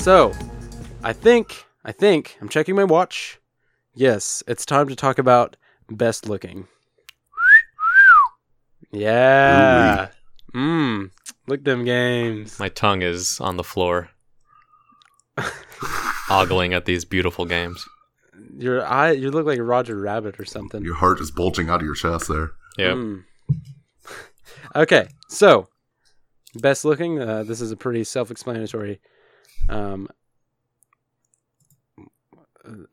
So, I think, I think, I'm checking my watch. Yes, it's time to talk about best looking. Yeah. Mmm. Look them games. My tongue is on the floor, ogling at these beautiful games. Your eye, you look like Roger Rabbit or something. Your heart is bulging out of your chest there. Yep. Mm. okay, so best looking. Uh, this is a pretty self-explanatory. Um,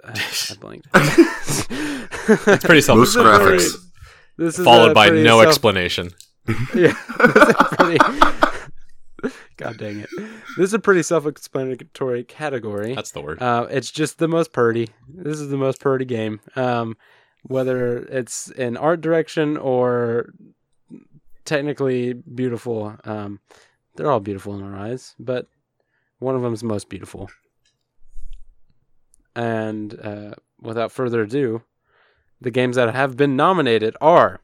I blanked. It's pretty self Most graphics. This is followed by no self- explanation. Yeah. this is a pretty- God dang it! This is a pretty self-explanatory category. That's the word. Uh, it's just the most purdy. This is the most purdy game. Um, whether it's in art direction or technically beautiful, um, they're all beautiful in our eyes, but one of them is most beautiful. And uh, without further ado, the games that have been nominated are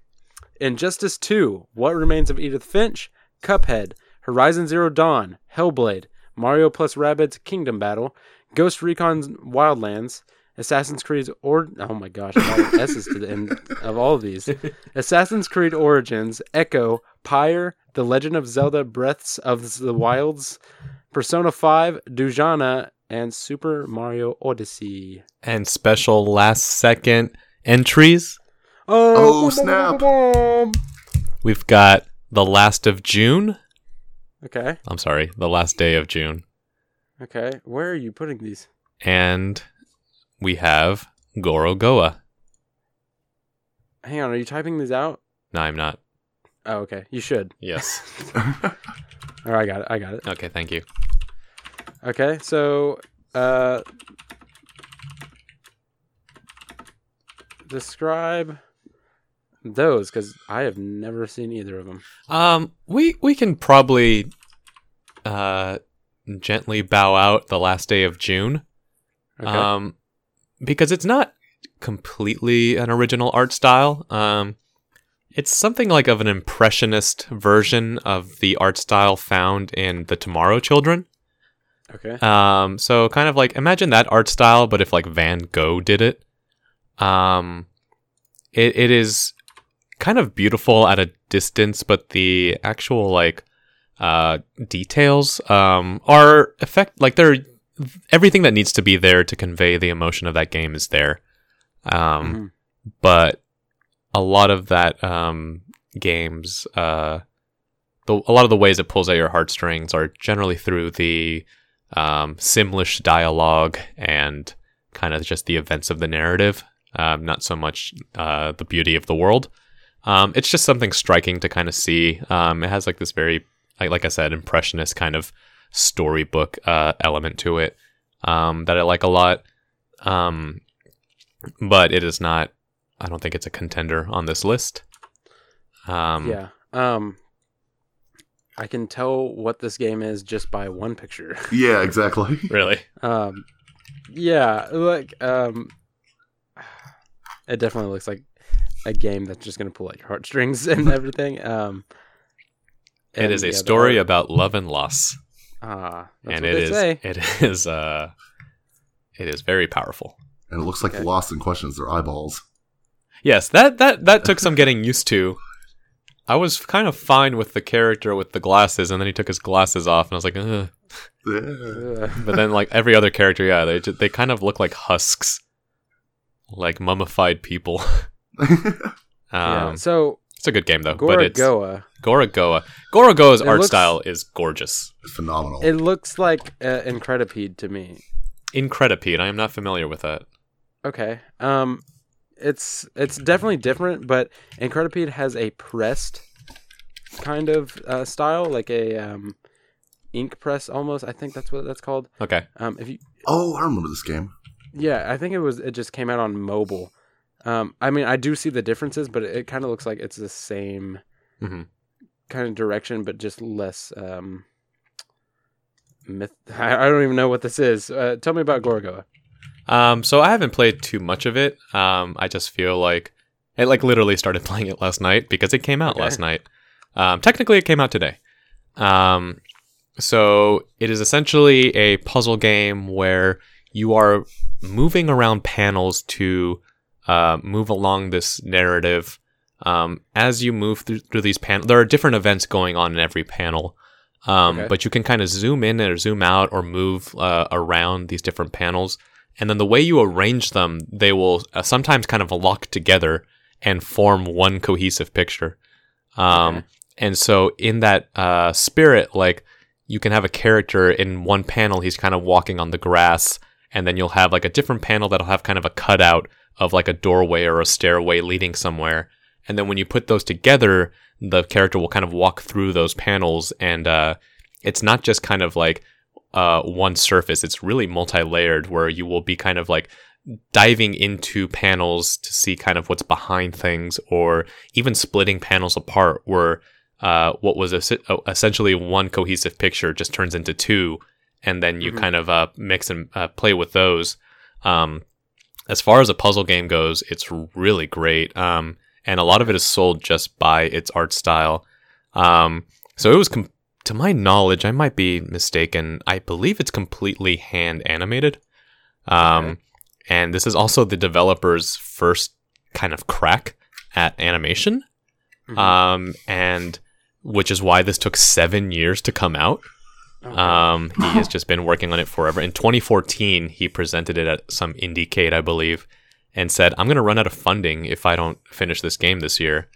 Injustice 2, What Remains of Edith Finch, Cuphead, Horizon Zero Dawn, Hellblade, Mario plus Rabbids Kingdom Battle, Ghost Recon Wildlands, Assassin's Creed or oh my gosh, S's to the end of all of these. Assassin's Creed Origins, Echo, Pyre, The Legend of Zelda: Breaths of the Wilds, Persona 5, Dujana, and Super Mario Odyssey. and special last second entries. Oh, oh, snap. We've got the last of June. Okay, I'm sorry, the last day of June. okay. Where are you putting these? And we have Gorogoa. Hang on, are you typing these out? No, I'm not. Oh, okay. You should. Yes. All right, I got it. I got it. Okay, thank you. Okay, so uh describe those cuz I have never seen either of them. Um, we we can probably uh gently bow out the last day of June. Okay. Um, because it's not completely an original art style. Um, it's something like of an impressionist version of the art style found in the Tomorrow Children. okay. Um, so kind of like imagine that art style, but if like Van Gogh did it. Um, it it is kind of beautiful at a distance, but the actual like uh details um are effect like they're everything that needs to be there to convey the emotion of that game is there. Um, Mhm. but a lot of that um games uh the, a lot of the ways it pulls at your heartstrings are generally through the um, Simlish dialogue and kind of just the events of the narrative, um, not so much uh, the beauty of the world. Um, it's just something striking to kind of see. Um, it has like this very, like, like I said, impressionist kind of storybook uh, element to it um, that I like a lot. Um, but it is not. I don't think it's a contender on this list. Um, yeah. Um I can tell what this game is just by one picture. yeah, exactly. Really. um yeah, like um it definitely looks like a game that's just going to pull at your heartstrings and everything. Um and, is a yeah, story art- about love and loss. Ah, that's and what it they is say. it is uh it is very powerful. And it looks like Okay. the lost in question is their eyeballs. Yes, that that that took some getting used to. I was kind of fine with the character with the glasses, and then he took his glasses off, and I was like, Ugh. But then like every other character, yeah, they they kind of look like husks, like mummified people. um, yeah. So it's a good game though, but it's Goragoa, Gorogoa. Gorogoa's It art looks- style is gorgeous. Phenomenal. it looks like uh, Incredipede to me. Incredipede. I am not familiar with that. Okay. Um, it's it's definitely different, but Incredipede has a pressed kind of uh, style, like a um, ink press almost. I think that's what that's called. Okay. Um, if you, oh, I remember this game. yeah, I think it was. It just came out on mobile. Um, I mean, I do see the differences, but it, it kind of looks like it's the same Mhm. kind of direction, but just less um, myth. I, I don't even know what this is. Uh, tell me about Gorgoa. Um, so I haven't played too much of it. Um, I just feel like it like literally started playing it last night because it came out Okay. last night. Um, technically it came out today. Um, so it is essentially a puzzle game where you are moving around panels to uh, move along this narrative. Um, as you move through, through these panels, there are different events going on in every panel. Um, Okay. But you can kind of zoom in or zoom out or move uh, around these different panels. And then the way you arrange them, they will uh, sometimes kind of lock together and form one cohesive picture. Um, Okay. And so, in that uh, spirit, like you can have a character in one panel, he's kind of walking on the grass, and then you'll have like a different panel that'll have kind of a cutout of like a doorway or a stairway leading somewhere. And then when you put those together, the character will kind of walk through those panels, and uh, it's not just kind of like uh, one surface. It's really multi-layered, where you will be kind of like diving into panels to see kind of what's behind things, or even splitting panels apart, where uh, what was es- uh, essentially one cohesive picture just turns into two, and then you Mhm. kind of uh, mix and uh, play with those. Um, as far as a puzzle game goes, it's really great, um, and a lot of it is sold just by its art style. Um, so it was, com- to my knowledge, I might be mistaken. I believe it's completely hand animated. Um, Okay. And this is also the developer's first kind of crack at animation Mhm. um, and which is why this took seven years to come out. Okay. Um, he has just been working on it forever. In 2014, he presented it at some IndieCade, I believe, and said, "I'm going to run out of funding if I don't finish this game this year."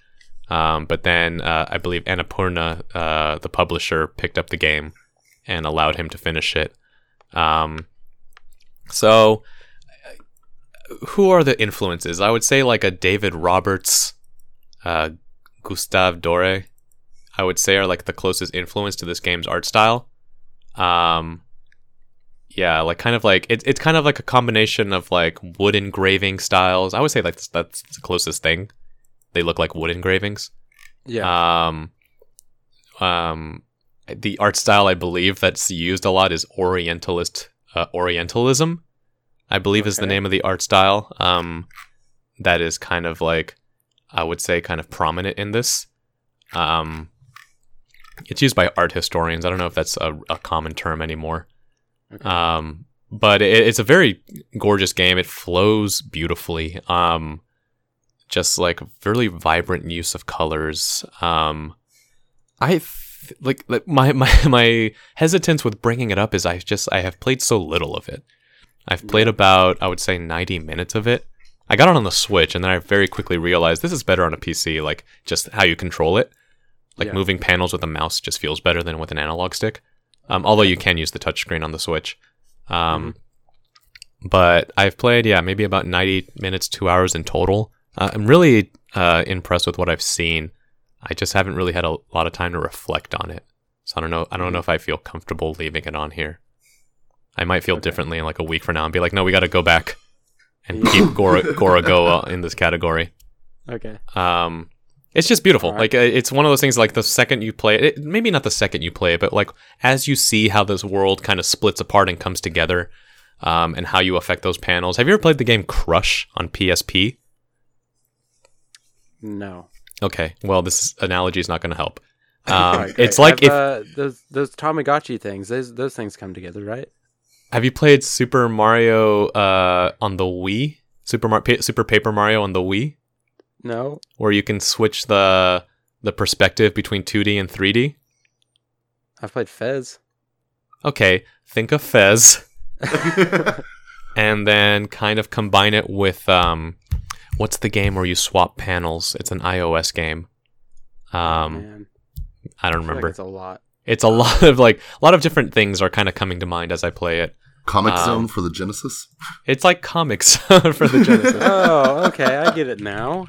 Um, but then uh, I believe Annapurna, uh, the publisher, picked up the game and allowed him to finish it. Um, so, who are the influences? I would say like a David Roberts, uh, Gustave Dore, I would say are like the closest influence to this game's art style. Um, yeah, like kind of like it, it's kind of like a combination of like wood engraving styles. I would say like that's, that's the closest thing. They look like wood engravings. yeah. Um, um, the art style I believe that's used a lot is Orientalist uh, Orientalism. I believe is the name of the art style. Um, that is kind of like I would say kind of prominent in this. Um, it's used by art historians. I don't know if that's a, a common term anymore. Okay. Um, but it, it's a very gorgeous game. It flows beautifully. Um, just like really vibrant use of colors. Um, I th- like, like my, my my hesitance with bringing it up is I just I have played so little of it. I've played about I would say ninety minutes of it. I got it on the Switch, and then I very quickly realized this is better on a PC. Like just how you control it, like Yeah. moving panels with a mouse just feels better than with an analog stick. Um, although you can use the touchscreen on the Switch. Um, But I've played, yeah, maybe about 90 minutes, two hours in total. Uh, I'm really uh, impressed with what I've seen. I just haven't really had a lot of time to reflect on it. So I don't know. I don't know if I feel comfortable leaving it on here. I might feel Okay. differently in like a week from now and be like, no, we got to go back and keep Gora, Gorogoa in this category. okay. Um, it's just beautiful. Alright. Like uh, it's one of those things. Like the second you play it, it, maybe not the second you play it, but like as you see how this world kind of splits apart and comes together, um, and how you affect those panels. Have you ever played the game Crush on PSP? No. Okay, well this analogy is not going to help. Um, Alright, great. it's like I've, if uh, those those Tamagotchi things. Those those things come together, right? have you played Super Mario uh, on the Wii? Super Mar- Pa- Super Paper Mario on the Wii, No. where you can switch the the perspective between 2D and 3D. I've played Fez. Okay, think of Fez. and then kind of combine it with um what's the game where you swap panels? It's an ios game. Um Man, i don't I feel like remember. it's a lot. it's a lot of like a lot of different things are kind of coming to mind as i play it. Comix Um, Zone for the Genesis. it's like comics for the genesis. Oh, okay. I get it now.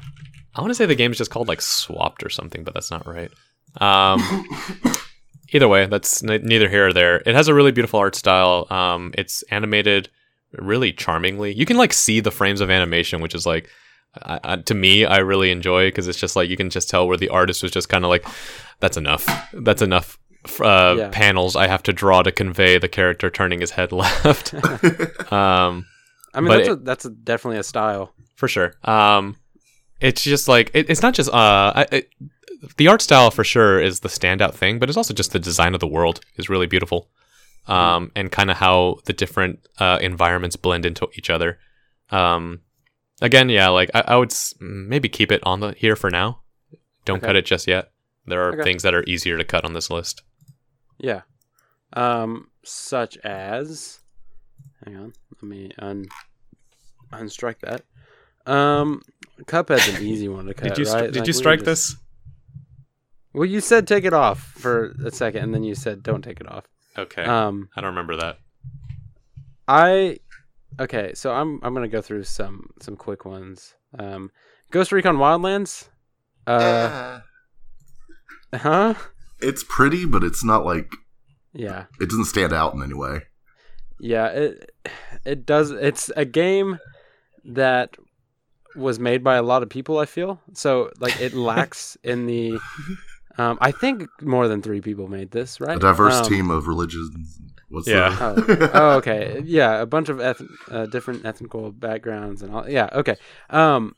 i want to say the game's just called like swapped or something but that's not right. Um either way that's n- neither here or there. It has a really beautiful art style. Um it's animated really charmingly. You can like see the frames of animation which is like I, I, to me i really enjoy because it's just like you can just tell where the artist was just kind of like that's enough that's enough uh, Yeah. panels i have to draw to convey the character turning his head left um I mean, that's it- a, that's a, definitely a style. for sure. Um, it's just like it, it's not just uh I, it, the art style for sure is the standout thing, but it's also just the design of the world is really beautiful, um, and kind of how the different uh, environments blend into each other. Um, again, yeah, like I, I would s- maybe keep it on the here for now. Don't Okay. cut it just yet. There are Okay. things that are easier to cut on this list. Yeah. Um, such as, hang on, let me un unstrike that. Um, Cuphead's an easy one to cut. did you stri- right? did Like, you we strike just- this? Well, you said take it off for a second, and then you said don't take it off. Okay, Um, I don't remember that. I okay, so I'm I'm gonna go through some some quick ones. Um, Ghost Recon Wildlands. Uh, Eh, huh? it's pretty, but it's not like Yeah. it doesn't stand out in any way. Yeah, it it does. It's a game that was made by a lot of people. I feel so like it lacks in the. Um, I think more than three people made this, right? A diverse Um, team of religions. What's Yeah. the- Oh, okay. Yeah, a bunch of eth- uh, different ethnical backgrounds and all. Yeah, okay. Um,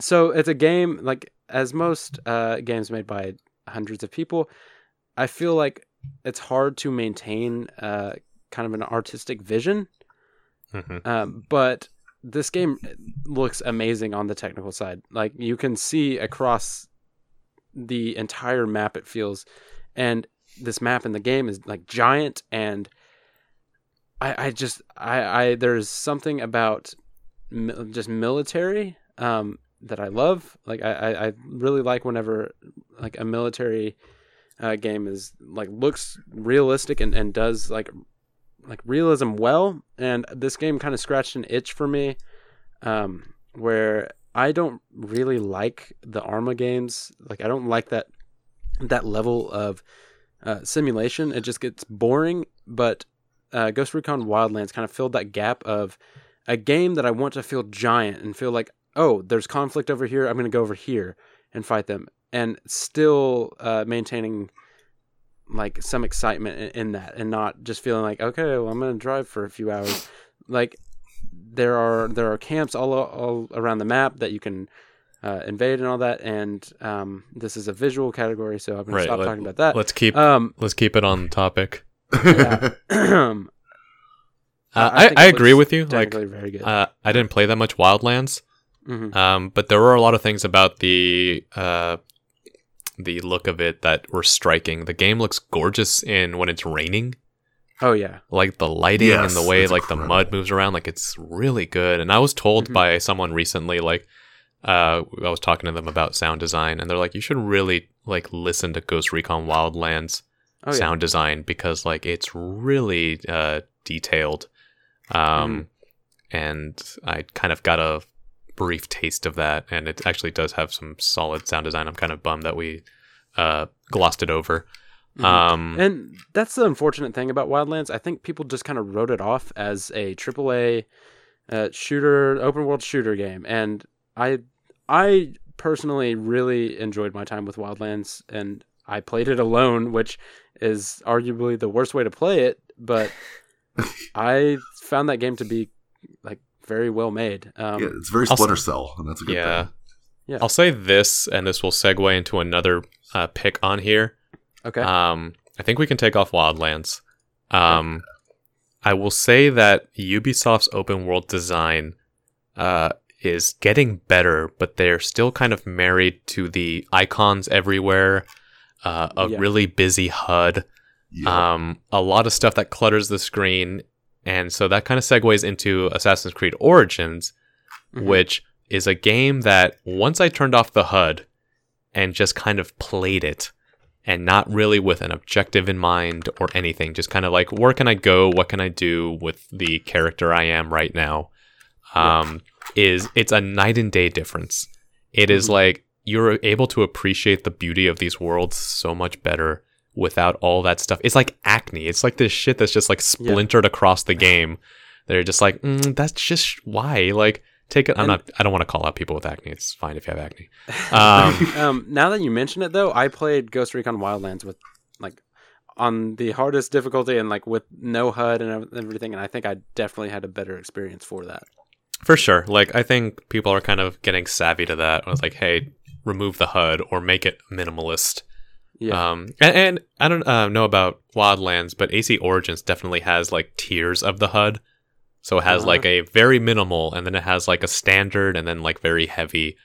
so it's a game like as most uh, games made by hundreds of people. I feel like it's hard to maintain uh, kind of an artistic vision, hmm um, but this game looks amazing on the technical side. Like you can see across the entire map. It feels, and this map in the game is like giant and I, I just I, I there's something about mi- just military um, that I love. Like I, I, really like whenever like a military uh, game is like looks realistic and, and does like like realism well. And this game kind of scratched an itch for me, um, where I don't really like the Arma games. Like I don't like that that level of uh, simulation. It just gets boring. But uh, Ghost Recon Wildlands kind of filled that gap of a game that I want to feel giant and feel like, oh, there's conflict over here. I'm going to go over here and fight them, and still uh, maintaining like some excitement in, in that, and not just feeling like, okay, well, I'm going to drive for a few hours. Like there are there are camps all all around the map that you can. Uh, invade and all that, and um, this is a visual category, so I'm gonna Right, stop let- talking about that. Let's keep Um, let's keep it on topic. Yeah. Uh, I I, I, agree with you. Like, very good. uh, I didn't play that much Wildlands, Mhm. um, but there were a lot of things about the uh, the look of it that were striking. The game looks gorgeous in when it's raining. Oh yeah, Like the lighting Yes, and the way it's like the mud moves around, like it's really good. And I was told Mhm. by someone recently, like uh, I was talking to them about sound design, and they're like, you should really like listen to Ghost Recon Wildlands oh yeah. sound design because like it's really uh, detailed um, and i kind of got a brief taste of that and it actually does have some solid sound design i'm kind of bummed that we uh, glossed it over Mhm. um, And that's the unfortunate thing about Wildlands. I think people just kind of wrote it off as a AAA uh, shooter, open world shooter game, and I, I personally really enjoyed my time with Wildlands, and I played it alone, which is arguably the worst way to play it, but I found that game to be like very well made. Um, yeah, it's very I'll Cell, and that's a good yeah thing. Yeah. i'll say this and this will segue into another uh, pick on here Okay. Um, I think we can take off Wildlands. Um, I will say that Ubisoft's open world design uh, is getting better, but they're still kind of married to the icons everywhere, uh, a Yeah. really busy HUD, Yeah. um, a lot of stuff that clutters the screen. And so that kind of segues into Assassin's Creed Origins, Mhm. which is a game that once I turned off the HUD and just kind of played it and not really with an objective in mind or anything, just kind of like where can I go, what can I do with the character I am right now, um, is it's a night and day difference. It is Mhm. like you're able to appreciate the beauty of these worlds so much better without all that stuff. It's like acne. It's like this shit that's just like splintered across the game. They're just like, mm, that's just why. Like, take it. I'm And- not. I don't want to call out people with acne. It's fine if you have acne. Um, um, now that you mention it, though, I played Ghost Recon Wildlands with like on the hardest difficulty and like with no HUD and everything, and I think I definitely had a better experience for that. For sure. Like I think people are kind of getting savvy to that. I was like, hey, remove the HUD or make it minimalist. Yeah. Um, and, and I don't uh, know about Wildlands, but AC Origins definitely has like tiers of the HUD. So it has Uh-huh. like a very minimal, and then it has like a standard, and then like very heavy,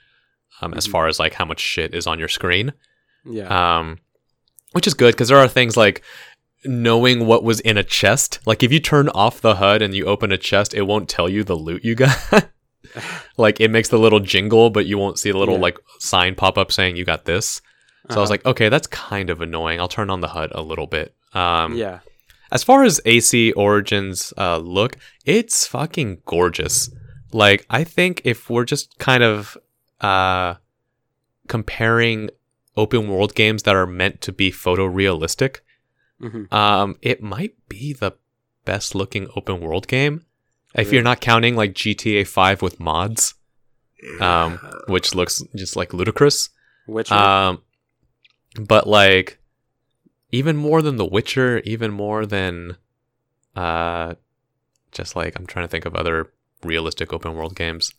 um, as Mhm. far as like how much shit is on your screen. yeah. Um, which is good because there are things like knowing what was in a chest. Like if you turn off the HUD and you open a chest, it won't tell you the loot you got. like it makes the little jingle, but you won't see the little Yeah. like sign pop up saying you got this. So I was Uh-huh. like, okay, that's kind of annoying. I'll turn on the HUD a little bit. Um, yeah. As far as AC Origins uh, look, it's fucking gorgeous. Like, I think if we're just kind of uh, comparing open world games that are meant to be photorealistic, hmm um, it might be the best looking open world game. If you're not counting like GTA 5 with mods, um, which looks just like ludicrous. Witcher. Um, but like, even more than The Witcher, even more than, uh, just like I'm trying to think of other realistic open world games.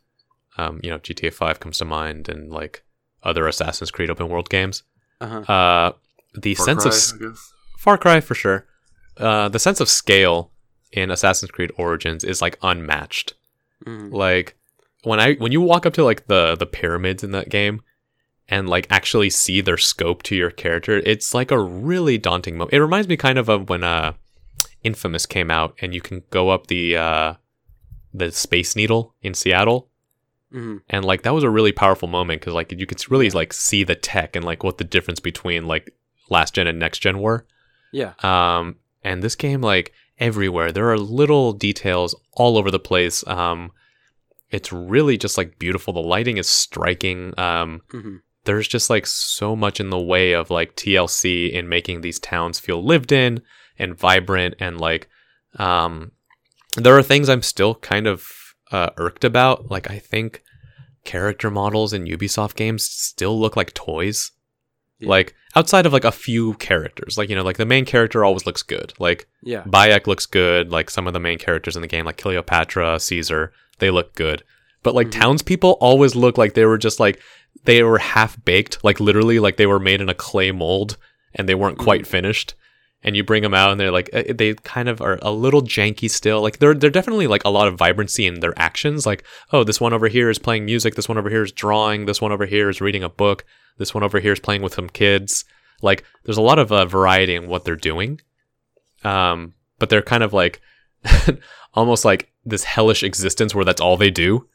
Um, you know, GTA Five comes to mind, and like other Assassin's Creed open world games. uh-huh. Uh, the Far sense Cry, of s- I guess. Far Cry for sure. Uh, the sense of scale in Assassin's Creed Origins is like unmatched Mhm. like when i when you walk up to like the the pyramids in that game and like actually see their scope to your character it's like a really daunting moment it reminds me kind of of when uh inFamous came out and you can go up the uh the space needle in seattle Mhm. and like that was a really powerful moment because like you could really like see the tech and like what the difference between like last gen and next gen were Yeah. um, and this game, like everywhere, there are little details all over the place. Um, it's really just like beautiful. The lighting is striking. Um, hmm there's just like so much in the way of like TLC in making these towns feel lived in and vibrant and like um there are things I'm still kind of uh, irked about. Like I think character models in Ubisoft games still look like toys. Yeah. Like outside of like a few characters, like you know, like the main character always looks good. Like Yeah. Bayek looks good. Like some of the main characters in the game, like Cleopatra, Caesar, they look good. But like Mhm. townspeople always look like they were just like they were half baked, like literally like they were made in a clay mold and they weren't quite finished. And you bring them out and they're like eh, they kind of are a little janky still. Like they're they're definitely like a lot of vibrancy in their actions. Like oh, this one over here is playing music. This one over here is drawing. This one over here is reading a book. This one over here is playing with some kids. Like there's a lot of uh, variety in what they're doing um, but they're kind of like almost like this hellish existence where that's all they do.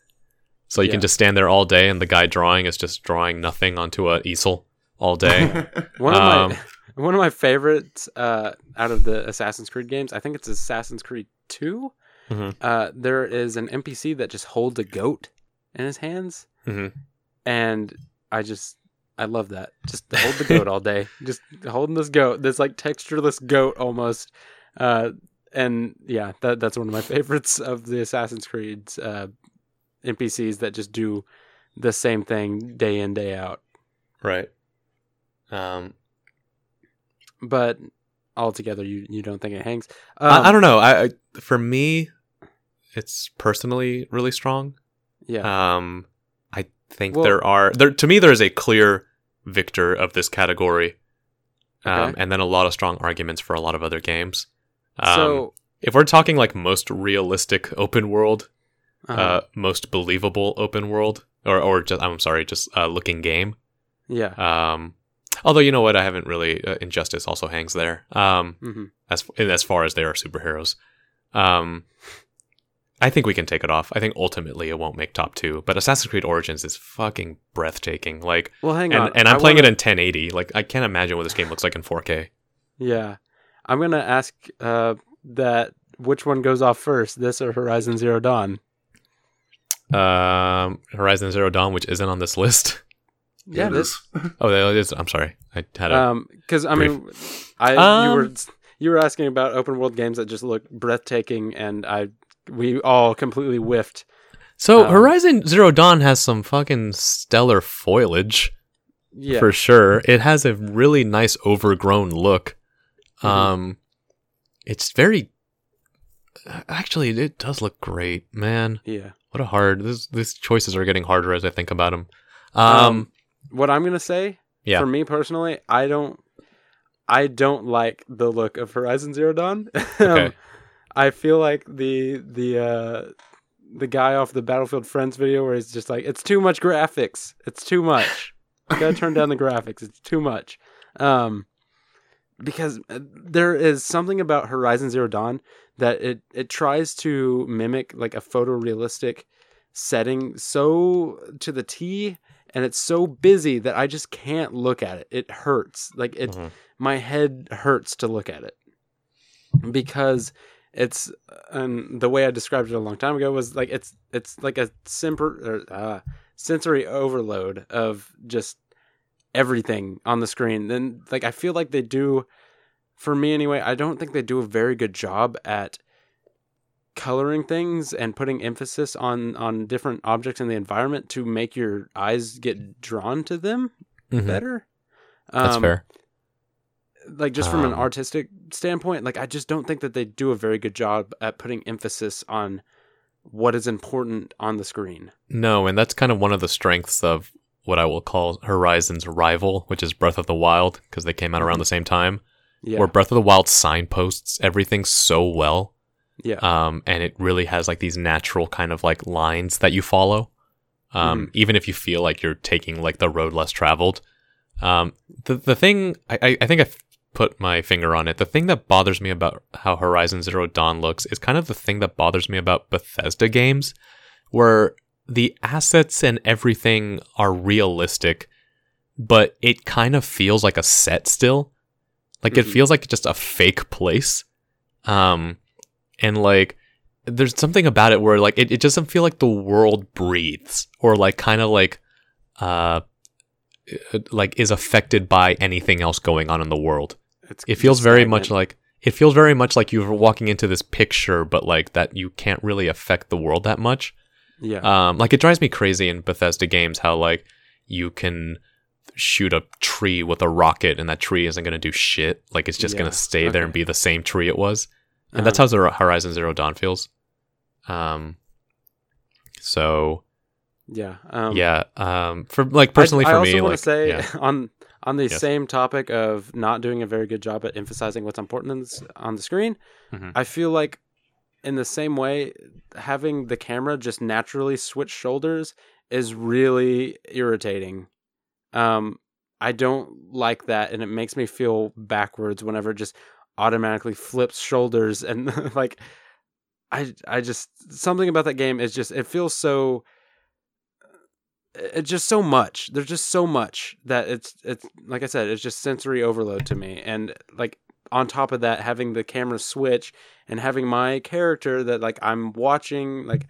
So you Yeah. can just stand there all day, and the guy drawing is just drawing nothing onto a easel all day. One of Um, my one of my favorites uh, out of the Assassin's Creed games, I think it's Assassin's Creed 2 Mhm. Uh, there is an NPC that just holds a goat in his hands, Mhm. and I just I love that. Just hold the goat all day, just holding this goat, this like textureless goat almost. Uh, and yeah, that that's one of my favorites of the Assassin's Creed's uh, NPCs that just do the same thing day in day out. right. Um, But altogether, you you don't think it hangs? Um, I, I don't know. I, I for me, it's personally really strong. Yeah. Um, think Well- there are there to me there is a clear victor of this category, um, Okay. and then a lot of strong arguments for a lot of other games. Um, so if we're talking like most realistic open world, uh uh, most believable open world, or or just I'm sorry, just uh, looking game. yeah. Um, although you know what, I haven't really uh, Injustice also hangs there. Um, hmm as as far as they are superheroes. Um, I think we can take it off. I think ultimately it won't make top two, but Assassin's Creed Origins is fucking breathtaking. Like, Well, hang and, on. and I'm I playing wanna- it in 1080. Like, I can't imagine what this game looks like in 4K. Yeah, I'm gonna ask uh, that which one goes off first, this or Horizon Zero Dawn? Um, Horizon Zero Dawn, which isn't on this list. Yeah, it this. Oh, it is. I'm sorry. I had a. Um, because I mean, I you Um, were you were asking about open world games that just look breathtaking, and I we all completely whiffed. so um, Horizon Zero Dawn has some fucking stellar foliage. Yeah, for sure. It has a really nice overgrown look. Mhm. Um, it's very. Actually, it does look great, man. yeah, what a hard. This these choices are getting harder as I think about them. Um, Um, what I'm gonna say, Yeah. for me personally, I don't, I don't like the look of Horizon Zero Dawn. Okay. I feel like the the uh, the guy off the Battlefield Friends video where he's just like, it's too much graphics. It's too much. You gotta turn down the graphics. It's too much. Um, because uh, there is something about Horizon Zero Dawn that it it tries to mimic like a photorealistic setting so to the T and it's so busy that I just can't look at it. It hurts. Like it Mhm. my head hurts to look at it. Because it's and the way I described it a long time ago was like it's it's like a simper or, uh, sensory overload of just everything on the screen. Then like I feel like they do for me anyway, I don't think they do a very good job at coloring things and putting emphasis on on different objects in the environment to make your eyes get drawn to them mhm. better. That's Um, fair. Like just from an Um, artistic standpoint, like I just don't think that they do a very good job at putting emphasis on what is important on the screen. No, and that's kind of one of the strengths of what I will call Horizon's rival, which is Breath of the Wild, because they came out around the same time. Yeah. Where Breath of the Wild signposts everything so well, yeah. um, and it really has like these natural kind of like lines that you follow, um, even if you feel like you're taking like the road less traveled. Um, the the thing I I, I think I put my finger on it. The thing that bothers me about how Horizon Zero Dawn looks is kind of the thing that bothers me about Bethesda games, where the assets and everything are realistic, but it kind of feels like a set still. Like it Mhm. feels like just a fake place. Um, and like there's something about it where like it, it doesn't feel like the world breathes or like kind of like uh like is affected by anything else going on in the world. It's It feels very stagnant. much like it feels very much like you're walking into this picture, but like that you can't really affect the world that much. yeah. Um, like it drives me crazy in Bethesda games how like you can shoot a tree with a rocket and that tree isn't gonna do shit. Like it's just Yeah, gonna stay there and be the same tree it was, and that's Uh-huh. how Zero, Horizon Zero Dawn feels. Um, so yeah. Um, yeah, um, for like personally I, for I also me, want like to say yeah. on on the Yes. same topic of not doing a very good job at emphasizing what's important on the screen, Mhm. I feel like in the same way, having the camera just naturally switch shoulders is really irritating. Um, I don't like that, and it makes me feel backwards whenever it just automatically flips shoulders and like. I I just something about that game is just it feels so it's just so much. There's just so much that it's it's like I said, it's just sensory overload to me. And like on top of that, having the camera switch and having my character that like I'm watching like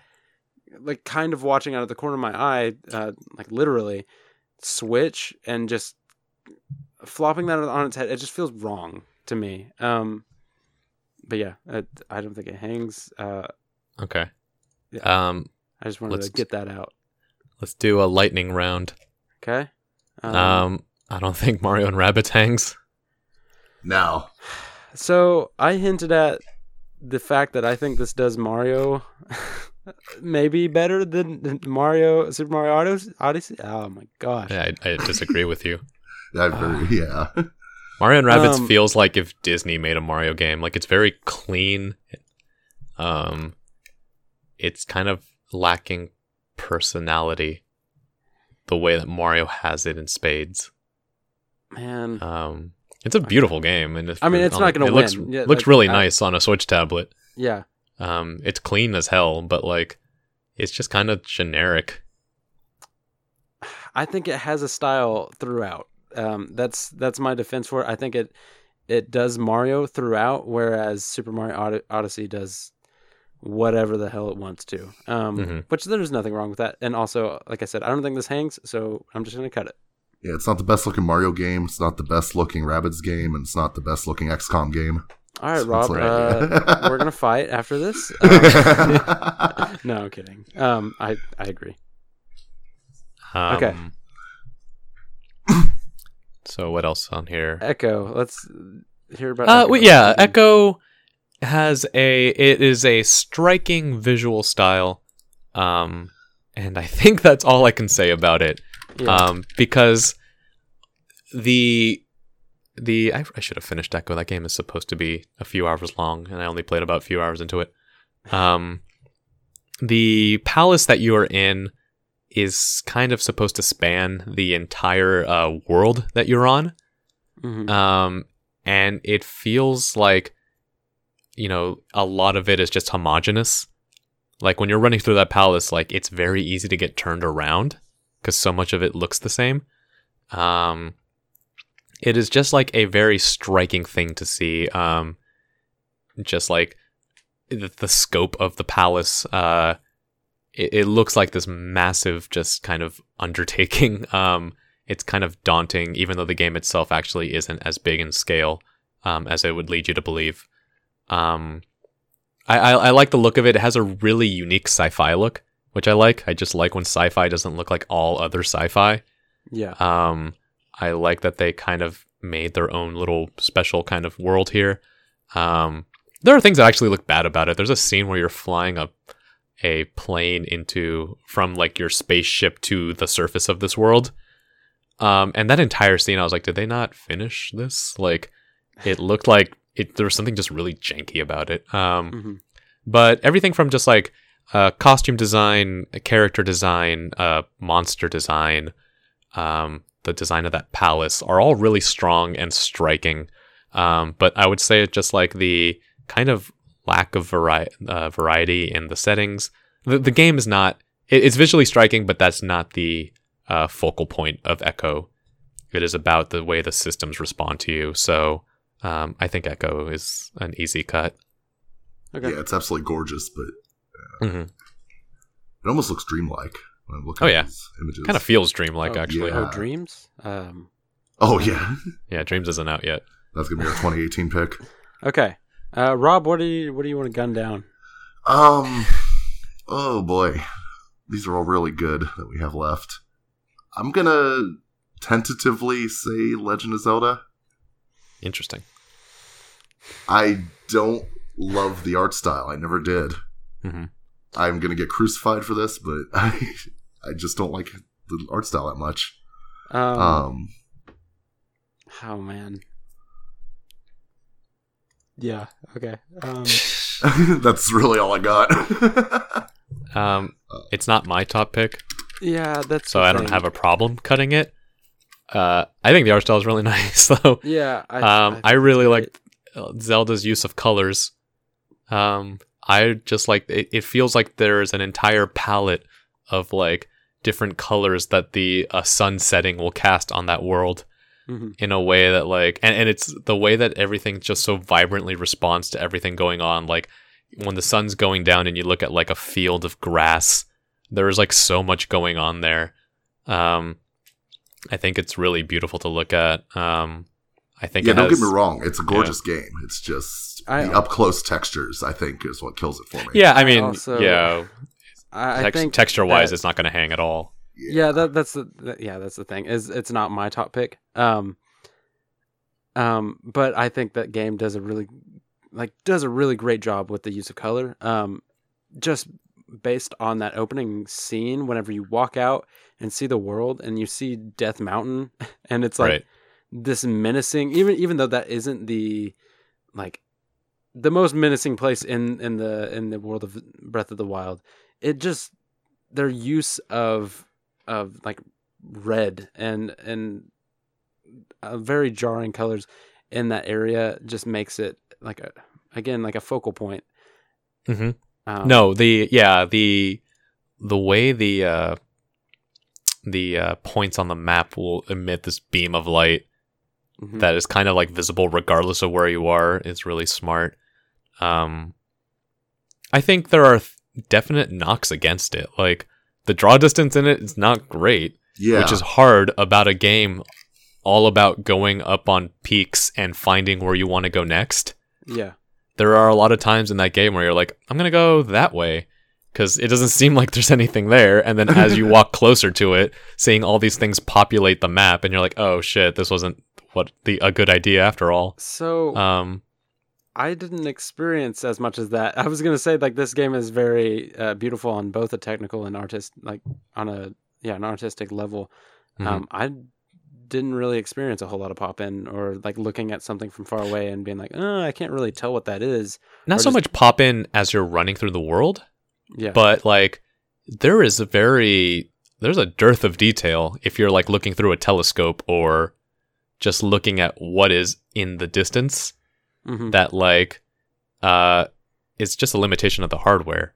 like kind of watching out of the corner of my eye, uh, like literally switch and just flopping that on its head. It just feels wrong to me. Um, but yeah, it, I don't think it hangs. Uh, okay. Yeah. Um, I just wanted to get that out. Let's do a lightning round. Okay. Um, I don't think Mario and Rabbids hangs. No. So I hinted at the fact that I think this does Mario maybe better than than Mario Super Mario Odyssey. Odyssey? Oh my gosh! Yeah, I, I disagree with you. that very, yeah. Mario and Rabbids Um, feels like if Disney made a Mario game. Like it's very clean. Um, it's kind of lacking personality, the way that Mario has it in spades. Man, Um, it's a beautiful game, and if, I mean, it's not gonna it looks, win. Yeah, looks like, really I- nice on a Switch tablet. yeah. Um, it's clean as hell, but like, it's just kind of generic. I think it has a style throughout. Um, that's that's my defense for it. I think it it does Mario throughout, whereas Super Mario Od- Odyssey does whatever the hell it wants to. Um, Mhm. Which there's nothing wrong with that. And also, like I said, I don't think this hangs, so I'm just gonna cut it. Yeah, it's not the best looking Mario game. It's not the best looking Rabbids game, and it's not the best looking XCOM game. All right, So Rob. like- uh, we're gonna fight after this. Um, no, I'm kidding. Um, I I agree. Um, Okay. So what else on here? Echo. Let's hear about. Uh, Echo. well, yeah, Echo has a it is a striking visual style. Um, and I think that's all I can say about it. Yeah. Um, because the the I, I should have finished Echo. That game is supposed to be a few hours long, and I only played about a few hours into it. Um, the palace that you are in is kind of supposed to span the entire uh, world that you're on. Mhm. Um, and it feels like, you know, a lot of it is just homogenous. Like when you're running through that palace, like it's very easy to get turned around because so much of it looks the same. Um, it is just like a very striking thing to see. Um, just like the, the scope of the palace. Uh, it, it looks like this massive, just kind of undertaking. Um, it's kind of daunting, even though the game itself actually isn't as big in scale um, as it would lead you to believe. Um, I, I, I like the look of it. It has a really unique sci-fi look, which I like. I just like when sci-fi doesn't look like all other sci-fi. yeah. Um, I like that they kind of made their own little special kind of world here. Um, there are things that actually look bad about it. There's a scene where you're flying a a plane into from like your spaceship to the surface of this world. Um, and that entire scene, I was like, did they not finish this? Like, it looked like it. There was something just really janky about it. Um, Mhm. but everything from just like uh, costume design, character design, uh, monster design, um, the design of that palace are all really strong and striking. Um, but I would say just like the kind of lack of vari- uh, variety in the settings. The, the game is not. It, it's visually striking, but that's not the uh, focal point of Echo. It is about the way the systems respond to you. So um, I think Echo is an easy cut. Okay. Yeah, it's absolutely gorgeous, but hmm it almost looks dreamlike when I'm looking Oh, at yeah. these images. Kind of feels dreamlike, Oh, actually. yeah. Oh, dreams. Um. Oh yeah, Yeah, Dreams isn't out yet. that's gonna be our 2018 pick. Okay. Uh, Rob, what do you what do you want to gun down? Um, oh boy, these are all really good that we have left. I'm gonna tentatively say Legend of Zelda. Interesting. I don't love the art style. I never did. hmm I'm gonna get crucified for this, but I I just don't like the art style that much. Um. Um, oh man. Yeah. Okay. Um. that's really all I got. Um, it's not my top pick, Yeah. That's. so I don't have a problem cutting it. Uh, I think the art style is really nice, though. Yeah. I, um, I, think really like Zelda's use of colors. Um, I just like it, it. feels like there is an entire palette of like different colors that the uh, sun setting will cast on that world. Mhm. in a way that like, and, and it's the way that everything just so vibrantly responds to everything going on. Like when the sun's going down and you look at like a field of grass, there is like so much going on there. Um, I think it's really beautiful to look at. Um, I think yeah, it don't has, get me wrong. It's a gorgeous game. It's just I- the up close textures. I think is what kills it for me. Yeah, I mean, also- yeah, I, I think texture wise, it's not going to hang at all. yeah that that's the that, yeah that's the thing is it's not my top pick um um but i think that game does a really like does a really great job with the use of color um just based on that opening scene whenever you walk out and see the world and you see death mountain and it's like right. This menacing even even though that isn't the like the most menacing place in in the in the world of breath of the wild it just their use of of like red and and uh, very jarring colors in that area just makes it like a again like a focal point. Hmm um, no, the yeah the the way the uh, the uh, points on the map will emit this beam of light mhm. that is kind of like visible regardless of where you are is really smart. Um, I think there are th- definite knocks against it. Like the draw distance in it is not great. yeah. which is hard about a game all about going up on peaks and finding where you want to go next. yeah There are a lot of times in that game where you're like, I'm going to go that way because it doesn't seem like there's anything there. And then as you walk closer to it, seeing all these things populate the map, and you're like, oh shit, this wasn't what the a good idea after all. so Um, I didn't experience as much as that. I was gonna say like this game is very uh, beautiful on both a technical and artist like on a yeah an artistic level. Mhm. Um, I didn't really experience a whole lot of pop in or like looking at something from far away and being like, oh, I can't really tell what that is. Not or so just- much pop in as you're running through the world, Yeah, but like there is a very there's a dearth of detail if you're like looking through a telescope or just looking at what is in the distance Mhm. that like uh it's just a limitation of the hardware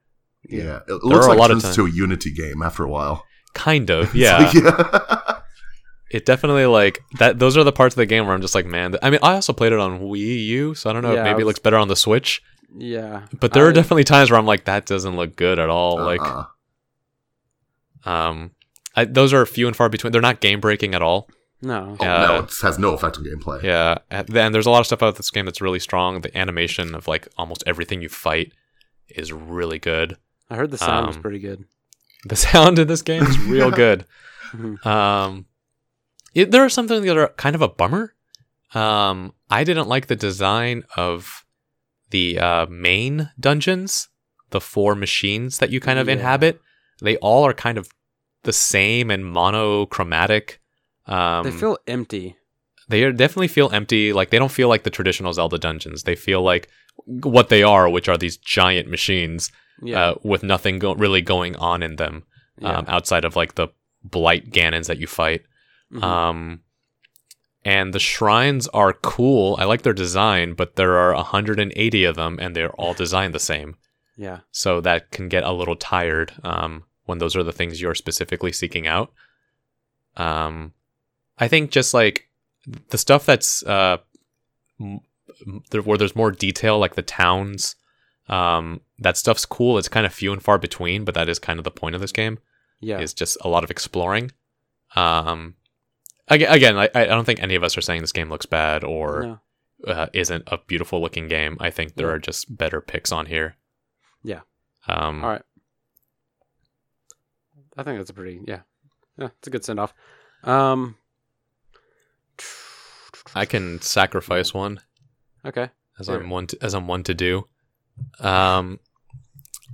Yeah, it There looks are a like lot of turns time- to a Unity game after a while. kind of yeah like, yeah. it definitely like that those are the parts of the game where i'm just like man i mean i also played it on wii u so i don't know Yeah, if I maybe it looks better on the switch yeah. but there are definitely times where i'm like that doesn't look good at all like Uh-uh. um I, those are few and far between they're not game breaking at all no. oh, uh, no, it has no effect on gameplay. yeah and then there's a lot of stuff about this game that's really strong the animation of like almost everything you fight is really good I heard the sound was um, pretty good. the sound in this game is real Yeah. good Mhm. Um, it, there are some things that are kind of a bummer. Um, I didn't like the design of the uh, main dungeons, the four machines that you kind of Yeah. inhabit. They all are kind of the same and monochromatic. Um, they feel empty. they definitely feel empty. Like they don't feel like the traditional Zelda dungeons. They feel like what they are, which are these giant machines Yeah. uh, with nothing go- really going on in them yeah. um, outside of like the blight Ganons that you fight. Mhm. Um, and the shrines are cool. I like their design, but there are 180 of them, and they're all designed the same. yeah. So that can get a little tired um, when those are the things you're specifically seeking out. Um, I think just like the stuff that's uh, m- there, where there's more detail, like the towns, um, that stuff's cool. It's kind of few and far between, but that is kind of the point of this game Yeah. is just a lot of exploring. Um, again, again, I, I don't think any of us are saying this game looks bad or No. uh, isn't a beautiful looking game. I think there Yeah. are just better picks on here. Yeah. Um, All right. I think that's a pretty yeah. Yeah, it's a good send off. Um I can sacrifice one okay. as Sure. I'm one to, as I'm one to do. Um,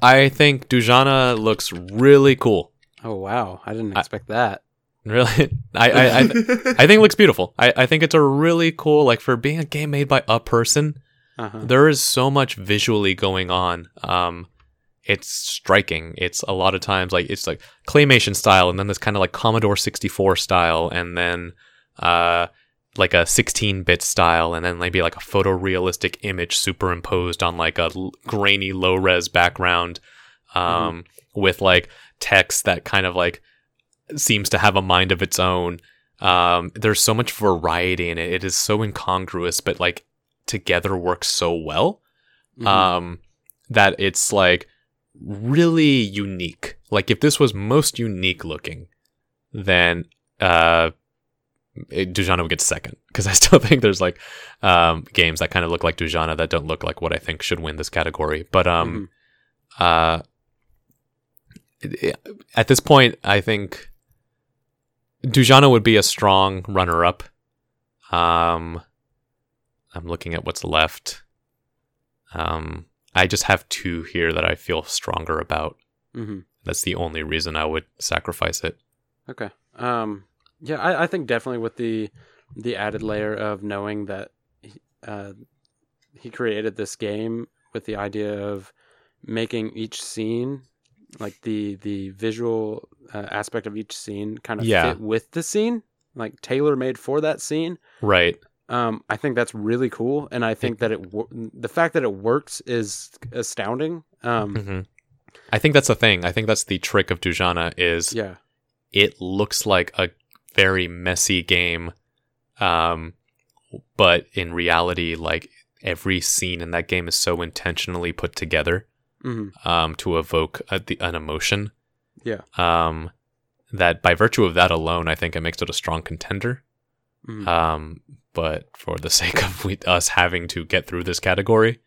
I think Dujanah looks really cool. Oh wow. I didn't I- expect that. Really, I I, I, I think it looks beautiful. I, I think it's a really cool like for being a game made by a person. Uh-huh. there is so much visually going on um it's striking it's a lot of times like it's like claymation style and then this kind of like commodore 64 style and then uh like a 16-bit style and then maybe like a photorealistic image superimposed on like a l- grainy low res background um with like text that kind of like seems to have a mind of its own. Um there's so much variety in it. It is so incongruous but like together works so well Mhm. um that it's like really unique. Like if this was most unique looking then uh it, Dujanah would get second because I still think there's like um games that kind of look like Dujanah that don't look like what I think should win this category but um uh it- it- at this point I think Dujanah would be a strong runner up um I'm looking at what's left. Um, I just have two here that I feel stronger about. hmm That's the only reason I would sacrifice it. Okay. Um. Yeah, I, I think definitely with the the added layer of knowing that he, uh, he created this game with the idea of making each scene like the the visual uh, aspect of each scene kind of Yeah. fit with the scene, like tailor made for that scene. Right. Um, I think that's really cool, and I think that it the fact that it works is astounding. Um, hmm I think that's the thing. I think that's the trick of Dujanah is yeah, it looks like a very messy game, um, but in reality, like every scene in that game is so intentionally put together hmm um, to evoke a, the, an emotion. Yeah. Um, that by virtue of that alone, I think it makes it a strong contender. hmm Um, but for the sake of we, us having to get through this category,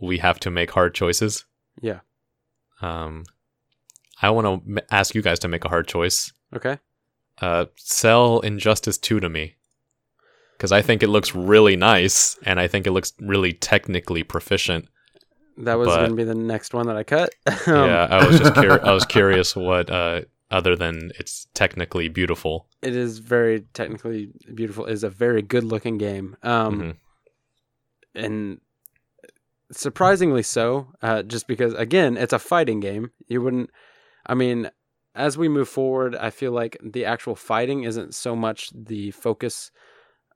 we have to make hard choices. yeah. Um, I want to m- ask you guys to make a hard choice. Okay. Uh, sell Injustice 2 to me. because I think it looks really nice and I think it looks really technically proficient. That was going to be the next one that I cut. Um, yeah, I was just cur- I was curious what uh, other than it's technically beautiful. It is very technically beautiful. It is a very good looking game. Um, Mhm. and surprisingly so, uh, just because again, it's a fighting game. You wouldn't. I mean, as we move forward, I feel like the actual fighting isn't so much the focus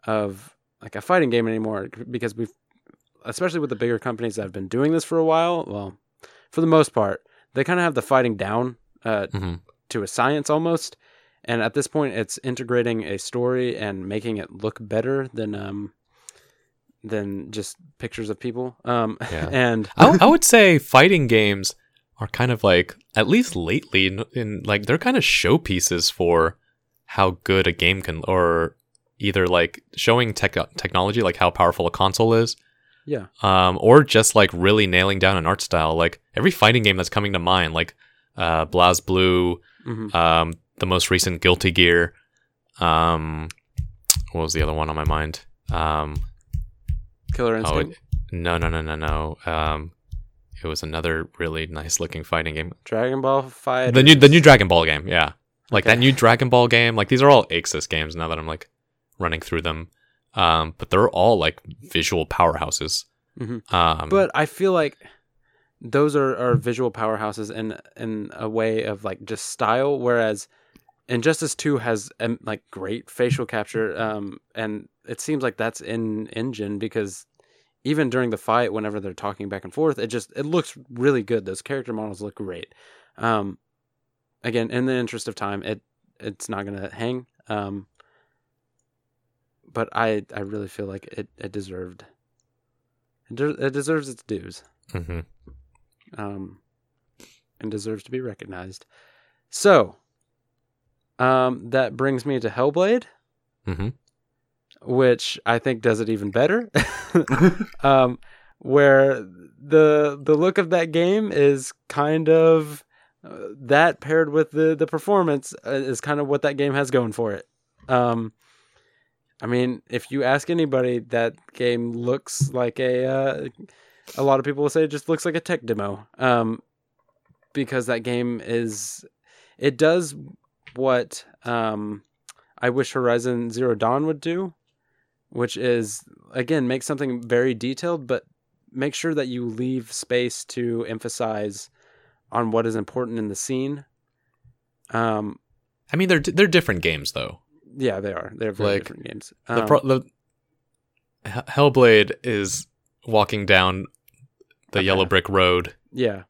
of like a fighting game anymore because we've, especially with the bigger companies that have been doing this for a while. Well, for the most part, they kind of have the fighting down uh, Mhm. to a science almost. And at this point, it's integrating a story and making it look better than um, than just pictures of people. Um, Yeah. and I, I would say fighting games are kind of like at least lately in, in like they're kind of showpieces for how good a game can or either like showing tech technology like how powerful a console is yeah, um or just like really nailing down an art style. Like every fighting game that's coming to mind like uh BlazBlue hmm um the most recent Guilty Gear um what was the other one on my mind? Um Killer Oh, Instinct, it, no, no, no, no, no. Um, it was another really nice looking fighting game. Dragon Ball Fight. The new, the new Dragon Ball game. Yeah, like Okay. that new Dragon Ball game. Like these are all Arc Sys games now that I'm like running through them. Um, but they're all like visual powerhouses. Mhm. Um, But I feel like those are, are visual powerhouses in in a way of like just style, whereas Injustice Two has um, like great facial capture, um, and it seems like that's in engine because even during the fight, whenever they're talking back and forth, it just it looks really good. Those character models look great. Um, again, in the interest of time, it it's not gonna hang. Um, but I I really feel like it it deserved. It, de- it deserves its dues mhm. um, and deserves to be recognized. So, um, that brings me to Hellblade, Mhm. Which I think does it even better. um, where the the look of that game is kind of uh, that paired with the the performance uh, is kind of what that game has going for it. Um, I mean, if you ask anybody, that game looks like a. Uh, a lot of people will say it just looks like a tech demo. Um, because that game is, it does what um, I wish Horizon Zero Dawn would do, which is again make something very detailed, but make sure that you leave space to emphasize on what is important in the scene. Um, I mean, they're they're different games though. yeah, they are. They're very Like, different games. The, Um, pro- the Hellblade is walking down the A yellow brick road yeah,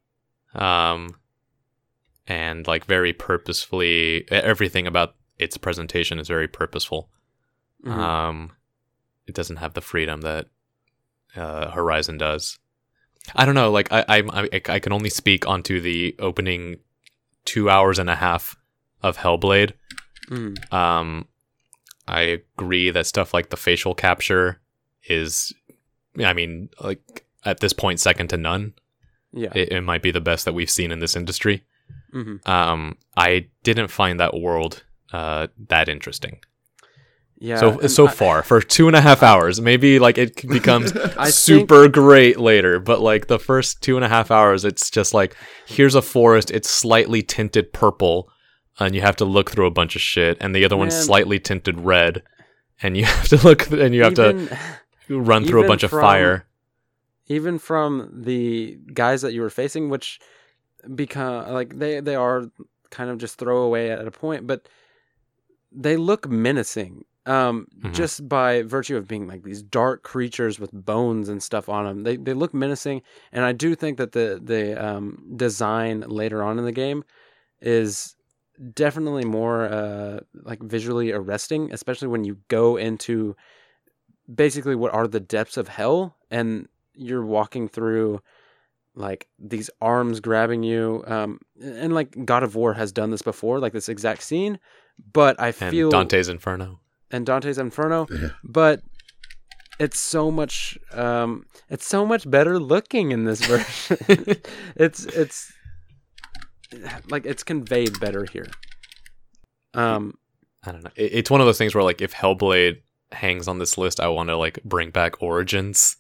um and like very purposefully everything about its presentation is very purposeful mhm. um it doesn't have the freedom that uh horizon does i don't know like i I'm- i i can only speak onto the opening two hours and a half of hellblade Mhm. um i agree that stuff like the facial capture is i mean like at this point second to none yeah. it, it might be the best that we've seen in this industry. hmm Um, I didn't find that world uh, that interesting. Yeah. so uh, so I- far for two and a half hours, maybe like it becomes super great later. But like the first two and a half hours, it's just like here's a forest. It's slightly tinted purple, and you have to look through a bunch of shit. And the other one's slightly tinted red, and you have to look and you have even, to run through a bunch of fire. even from the guys that you were facing, which become like they they are kind of just throwaway at a point, but they look menacing. Um, Mhm. just by virtue of being like these dark creatures with bones and stuff on them, they they look menacing, and I do think that the the um, design later on in the game is definitely more uh, like visually arresting, especially when you go into basically what are the depths of hell and you're walking through like these arms grabbing you um and like god of war has done this before like this exact scene but i And feel Dante's Inferno. And dante's inferno Yeah. but it's so much um it's so much better looking in this version it's it's like it's conveyed better here um I don't know. It's one of those things where like if Hellblade hangs on this list, I want to like bring back Origins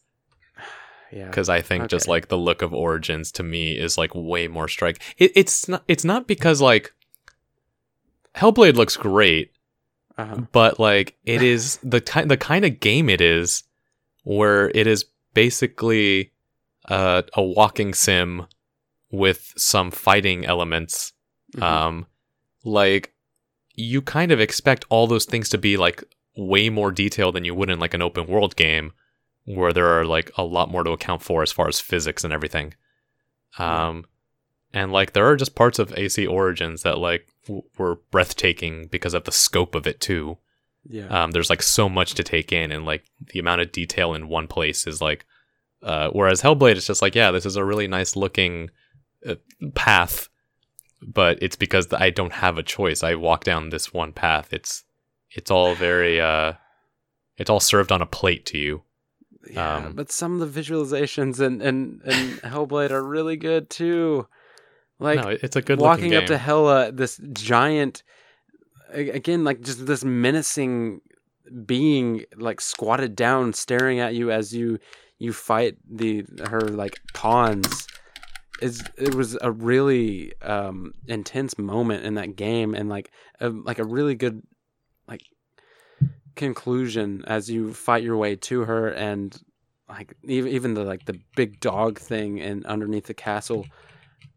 Yeah. because I think just like the look of Origins to me is like way more strike. It, it's not. It's not because like Hellblade looks great, Uh-huh. but like it is the kind the kind of game it is where it is basically uh, a walking sim with some fighting elements Mhm. um like you kind of expect all those things to be like way more detailed than you would in like an open world game where there are like a lot more to account for as far as physics and everything um and like there are just parts of AC Origins that like w- were breathtaking because of the scope of it too yeah. um, there's like so much to take in and like the amount of detail in one place is like uh, whereas hellblade is just like yeah this is a really nice looking uh, path but it's because i don't have a choice i walk down this one path it's it's all very uh it's all served on a plate to you Yeah, Um, but some of the visualizations and and and Hellblade are really good too. Like no it's a good walking up to. Hela, this giant, again, like just this menacing being, like squatted down, staring at you as you you fight the her like pawns. Is it was a really um, intense moment in that game, and like a, like a really good like conclusion as you fight your way to her, and like even even the like the big dog thing and underneath the castle.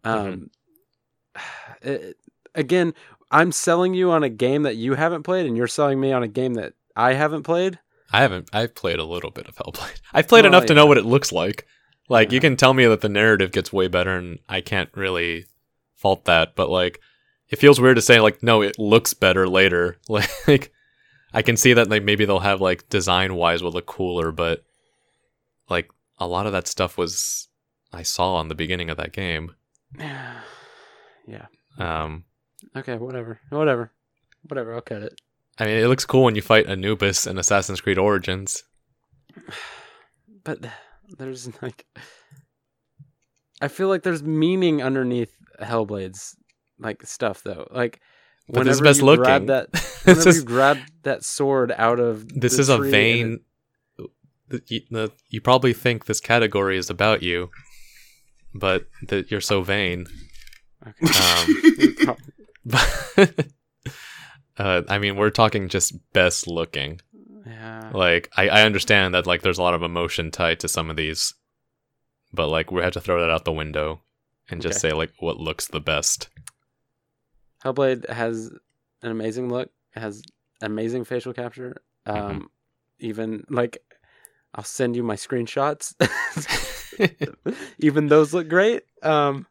Um, it- again, I'm selling you on a game that you haven't played, and you're selling me on a game that I haven't played. i haven't i've played a little bit of hellblade. I've played Well, enough to know what it looks like. Like you can tell me that the narrative gets way better and i can't really fault that but like it feels weird to say like no it looks better later. Like i can see that like maybe they'll have like design wise will look cooler but like a lot of that stuff was i saw on the beginning of that game yeah. um Okay. Whatever. Whatever. Whatever. I'll cut it. i mean it looks cool when you fight anubis in assassin's creed origins But there's like, I feel like there's meaning underneath Hellblade's like stuff though. Like, But this whenever best you looking. grab that, whenever is you grab that sword out of this is a tree and vain the- you, the, you probably think this category is about you but that you're so vain it- um, But uh, I mean, we're talking just best looking. yeah. Like, I, I understand that like there's a lot of emotion tied to some of these, but like we have to throw that out the window and just Okay. say like what looks the best. Hellblade has an amazing look. Has amazing facial capture. Um, Mm-hmm. even like, I'll send you my screenshots. even those look great. Um,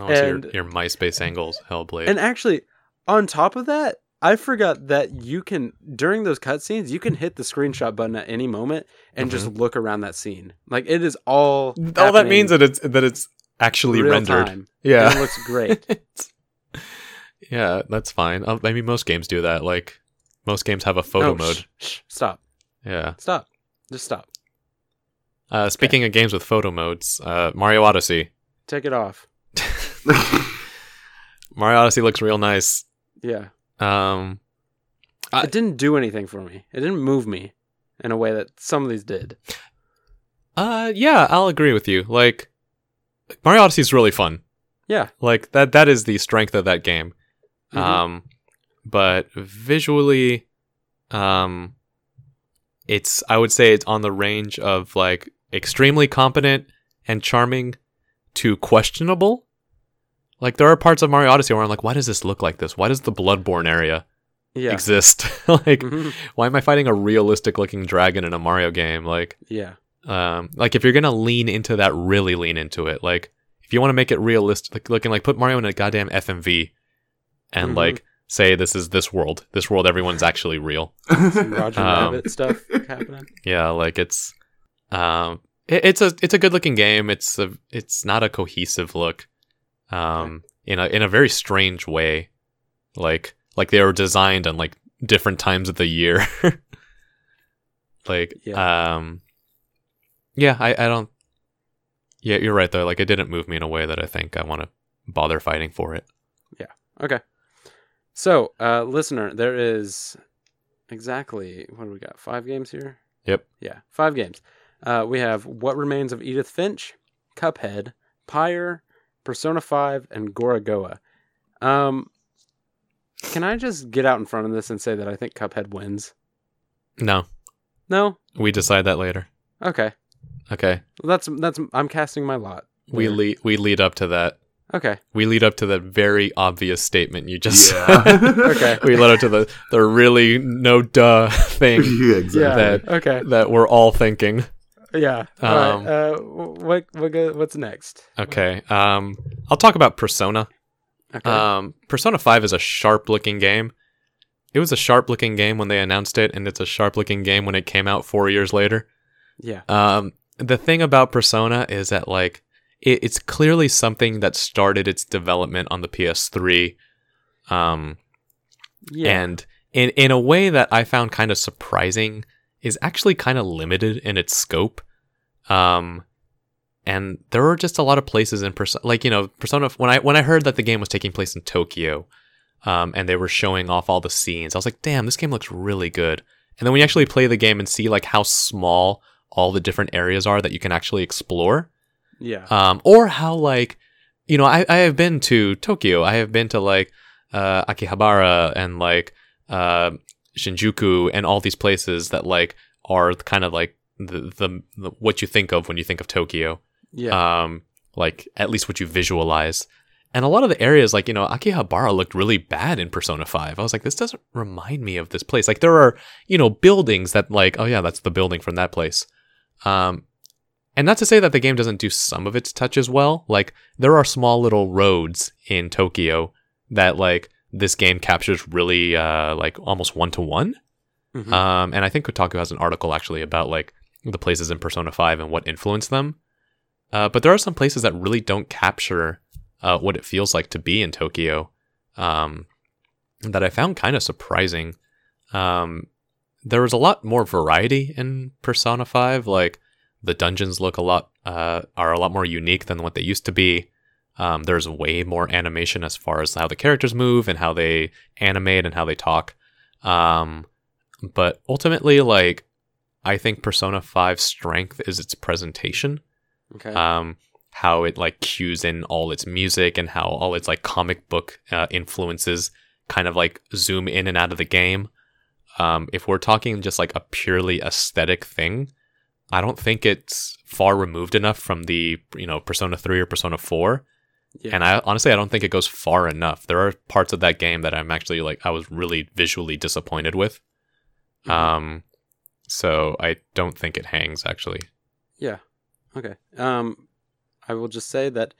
Oh, so your, And- your MySpace angles, Hellblade. and actually, on top of that, I forgot that you can during those cutscenes you can hit the screenshot button at any moment and just look around that scene. Like it is all. all that means that it's that it's actually rendered. time. Yeah, And it looks great. yeah, that's fine. Uh, I mean, most games do that. Like most games have a photo Oh, mode. shh, shh, stop. Yeah. Stop. Just stop. Uh, speaking of games with photo modes, uh, Mario Odyssey. Take it off. Mario Odyssey looks real nice. Yeah. Um, I- it didn't do anything for me. It didn't move me in a way that some of these did. uh, yeah, I'll agree with you. Like, Mario Odyssey is really fun. Yeah. Like that. That is the strength of that game. Mhm. Um, but visually, um, it's I would say it's on the range of like extremely competent and charming to questionable. Like there are parts of Mario Odyssey where I'm like, why does this look like this? Why does the Bloodborne area yeah. exist? like, Mhm. why am I fighting a realistic looking dragon in a Mario game? Like, Yeah. um, like if you're gonna lean into that, really lean into it. Like, if you want to make it realistic looking, like put Mario in a goddamn FMV, and Mhm. like say this is this world, this world, everyone's actually real. Some Roger Um, Rabbit stuff happening. Yeah, like it's, um, it, it's a it's a good looking game. It's a it's not a cohesive look, um, in a in a very strange way, like like they were designed on like different times of the year. like, um, yeah, I I don't. Yeah, you're right though. Like it didn't move me in a way that I think I want to bother fighting for it. Yeah. Okay. So, uh, listener, there is exactly what do we got? Five games here. Yep. Yeah, five games. Uh, we have What Remains of Edith Finch, Cuphead, Pyre, Persona Five, and Gorogoa. Um, can I just get out in front of this and say that I think Cuphead wins? No, No. we decide that later. Okay. Okay, Well, that's that's. I'm casting my lot. we lead we lead up to that. Okay. We lead up to that very obvious statement you just Yeah. said. Okay. we lead up to the the really no duh thing yeah, exactly. Yeah. That- okay. that we're all thinking. Yeah. All Um, right. Uh, what what what's next? Okay. Um, I'll talk about Persona. Okay. Um, Persona 5 is a sharp looking game. It was a sharp looking game when they announced it, and it's a sharp looking game when it came out four years later. yeah. Um, the thing about Persona is that, like, it, it's clearly something that started its development on the PS3. Um, Yeah. and in, in a way that I found kind of surprising, is actually kind of limited in its scope. Um, and there were just a lot of places in Persona, like you know, Persona. When I when I heard that the game was taking place in Tokyo, um, and they were showing off all the scenes, I was like, "Damn, this game looks really good." And then when you actually play the game and see like how small all the different areas are that you can actually explore, yeah. um, or how like you know I, I have been to Tokyo, I have been to like uh, Akihabara and like uh, Shinjuku and all these places that like are kind of like the, the, the what you think of when you think of Tokyo, yeah. um, like at least what you visualize. And a lot of the areas, like you know, Akihabara looked really bad in Persona Five. I was like, this doesn't remind me of this place. Like there are you know buildings that like, oh yeah, that's the building from that place. Um, and not to say that the game doesn't do some of its touches well. Like there are small little roads in Tokyo that like this game captures really uh like almost one to one. And I think Kotaku has an article actually about like the places in Persona 5 and what influenced them. Uh, but there are some places that really don't capture uh, what it feels like to be in Tokyo um, that I found kind of surprising. Um, there was a lot more variety in Persona 5. Like the dungeons look a lot uh, are a lot more unique than what they used to be. Um, there's way more animation as far as how the characters move and how they animate and how they talk. Um, but ultimately, like I think Persona 5's strength is its presentation. okay. Um, how it like cues in all its music and how all its like comic book uh, influences kind of like zoom in and out of the game. Um, if we're talking just like a purely aesthetic thing, I don't think it's far removed enough from the you know Persona 3 or Persona 4. yeah. And I honestly I don't think it goes far enough. There are parts of that game that I'm actually like I was really visually disappointed with. Mhm. Um so I don't think it hangs actually. Yeah. Okay. Um, I will just say that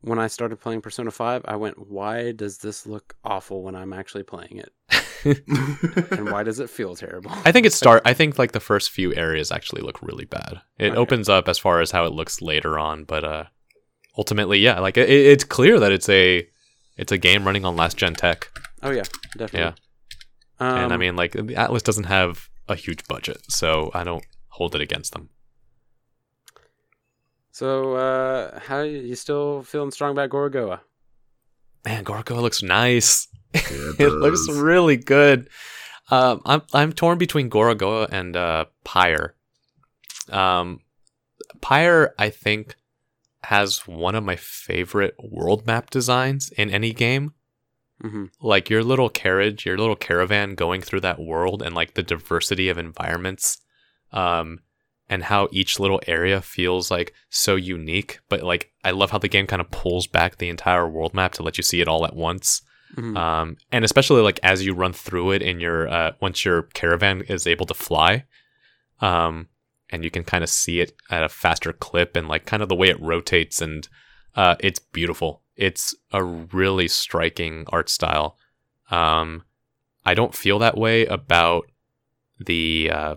when I started playing Persona 5, I went, why does this look awful when I'm actually playing it? And why does it feel terrible? I think it start I think like the first few areas actually look really bad. It Okay. opens up as far as how it looks later on, but uh ultimately yeah, like it, it's clear that it's a it's a game running on last gen tech. oh, yeah. Definitely. Um, and I mean like the Atlus doesn't have a huge budget, so I don't hold it against them. so, uh, how you still feeling strong about Gorogoa? Man, Gorgo looks nice. It looks really good. Um, I'm I'm torn between Gorogoa and uh, Pyre. Um, Pyre, I think, has one of my favorite world map designs in any game. hmm Like your little carriage, your little caravan going through that world, and like the diversity of environments, um, and how each little area feels like so unique. But like, I love how the game kind of pulls back the entire world map to let you see it all at once hmm um, and especially like as you run through it in your uh, once your caravan is able to fly um, and you can kind of see it at a faster clip and like kind of the way it rotates and uh, it's beautiful. It's a really striking art style. Um, i don't feel that way about the uh,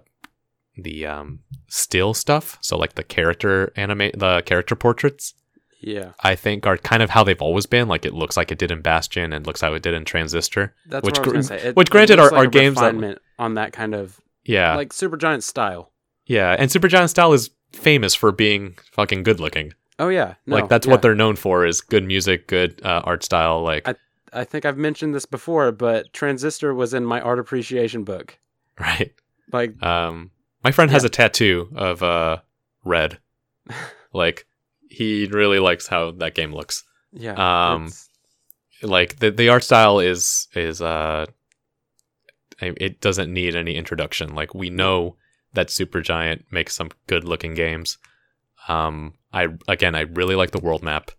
the um, still stuff. So like the character animate the character portraits Yeah. I think are kind of how they've always been. Like it looks like it did in Bastion and looks how it did in Transistor. That's Which what I was gr- going to say. It- which granted are- are a games that- on that kind of Yeah, like Supergiant style. yeah. And Supergiant Style is famous for being fucking good looking. Oh yeah, no, like that's yeah. what they're known for is good music, good uh, art style. Like I think I've mentioned this before, but Transistor was in my art appreciation book. right. Like, Um, my friend has Yeah. a tattoo of uh red. like he really likes how that game looks. yeah. Um, it's- Like the the art style is is uh it doesn't need any introduction. Like we know that Supergiant makes some good looking games. Um, I again I really like the world map.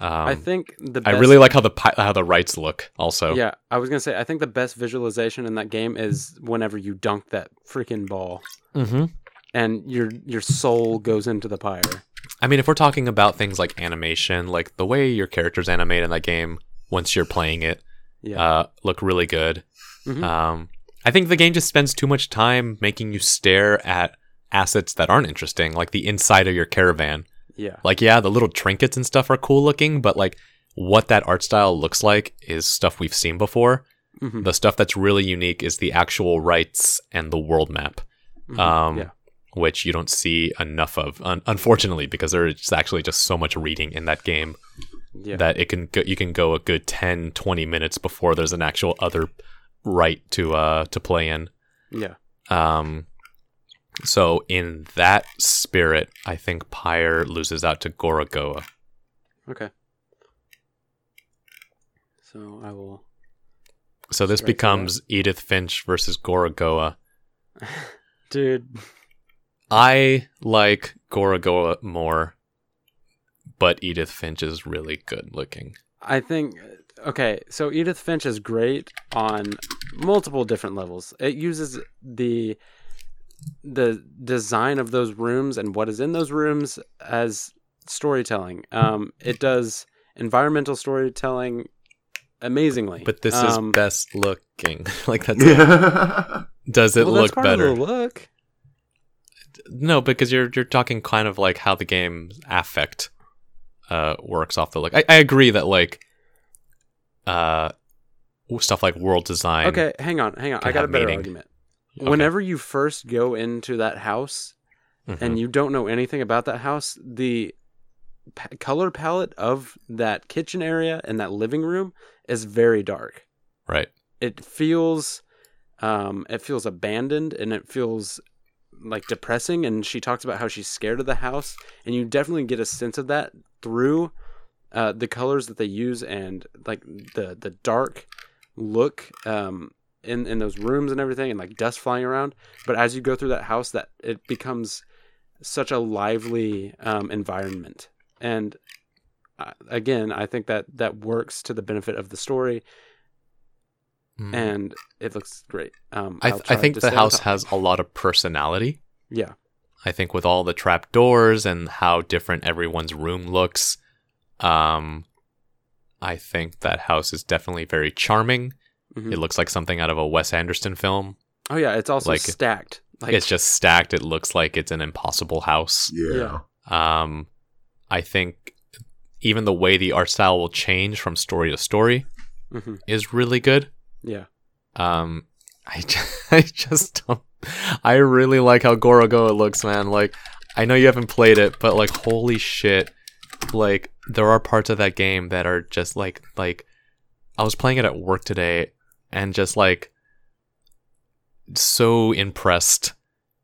Um, I think the I really like how the how the rites look. Also, Yeah, I was gonna say I think the best visualization in that game is whenever you dunk that freaking ball mm-hmm. and your your soul goes into the pyre. I mean, if we're talking about things like animation, like the way your characters animate in that game once you're playing it, Yeah. uh, look really good. Mhm. Um, I think the game just spends too much time making you stare at assets that aren't interesting, like the inside of your caravan. yeah. Like, yeah, the little trinkets and stuff are cool looking, but like what that art style looks like is stuff we've seen before. Mhm. The stuff that's really unique is the actual rites and the world map. Mhm. um, yeah. Which you don't see enough of, un- unfortunately, because there's actually just so much reading in that game Yeah. that it can go, you can go a good 10, 20 minutes before there's an actual other rite to uh to play in. yeah. Um, so in that spirit, I think Pyre loses out to Gorogoa. Okay. So I will. So this becomes Edith Finch versus Gorogoa. Dude. I like Gorogoa more, but Edith Finch is really good looking. I think okay, so Edith Finch is great on multiple different levels. It uses the the design of those rooms and what is in those rooms as storytelling. Um, it does environmental storytelling amazingly. But this Um, is best looking. like that's it. Yeah. Does it well, that's look part better? Of the look. No, because you're you're talking kind of like how the game's affect uh works off the look. I, I agree that like uh stuff like world design. Okay, hang on, hang on. I got a better meaning. argument. Okay. Whenever you first go into that house, Mhm. and you don't know anything about that house, the pa- color palette of that kitchen area and that living room is very dark. right. It feels um it feels abandoned and it feels like depressing and she talks about how she's scared of the house and you definitely get a sense of that through uh the colors that they use and like the the dark look um in in those rooms and everything and like dust flying around. But as you go through that house that it becomes such a lively um, environment. And uh, again i think that that works to the benefit of the story Mm. and it looks great um I th- I think the house has a lot of personality. yeah I think with all the trap doors and how different everyone's room looks, um, I think that house is definitely very charming. Mhm. It looks like something out of a Wes Anderson film. oh yeah it's also like- stacked like it's just stacked. It looks like it's an impossible house. Yeah. Um, I think even the way the art style will change from story to story mhm. is really good. Yeah Um, I just, I just don't. I really like how Gorogoa looks, man. Like, I know you haven't played it, but like, holy shit! Like, there are parts of that game that are just like, like, I was playing it at work today, and just like, so impressed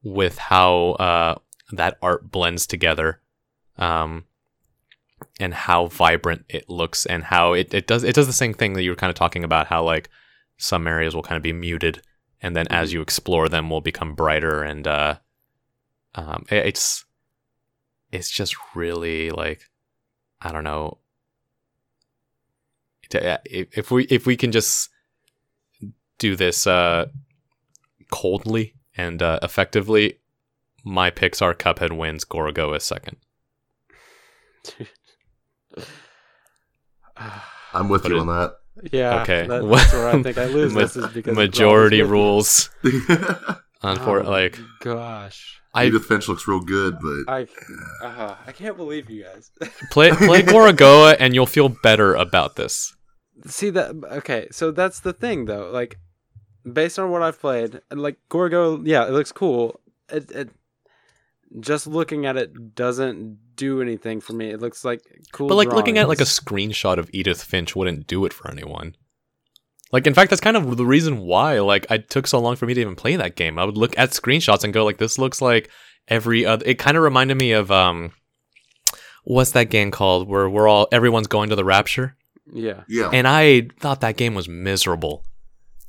with how uh that art blends together, um, and how vibrant it looks, and how it, it does it does the same thing that you were kind of talking about, how like some areas will kind of be muted and then as you explore them will become brighter and uh um it's it's just really like i don't know. If if we if we can just do this uh coldly and uh effectively my picks are cuphead wins gorogoa is second. I'm with Put you it- on that. Yeah Okay. that- that's where i think i lose Ma- this is because majority with me. rules unfor- Oh, like gosh i Edith Finch looks real good, but i uh, i can't believe you guys play play gorogoa and you'll feel better about this See that? Okay, so that's the thing, though. Like, based on what I've played, like Gorgo, yeah, it looks cool. It, it just looking at it doesn't do anything for me. It looks like cool. But like looking at like a screenshot of Edith Finch wouldn't do it for anyone. Like in fact, that's kind of the reason why like I took so long for me to even play that game. I would look at screenshots and go like, "This looks like every other." It kind of reminded me of um, what's that game called where we're all everyone's going to the rapture, Yeah. Yeah. and I thought that game was miserable.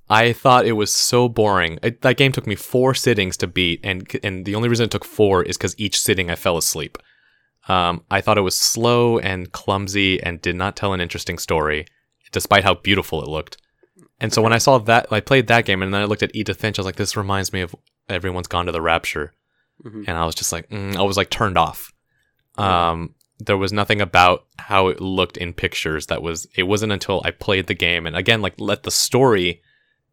I thought it was so boring. It, that game took me four sittings to beat, and and the only reason it took four is because each sitting I fell asleep. Um, I thought it was slow and clumsy and did not tell an interesting story, despite how beautiful it looked. And so when I saw that, I played that game, and then I looked at Edith Finch. I was like, "This reminds me of Everyone's Gone to the Rapture," Mhm. and I was just like, mm, I was like turned off. Um, there was nothing about how it looked in pictures that was. It wasn't until I played the game, and again, like let the story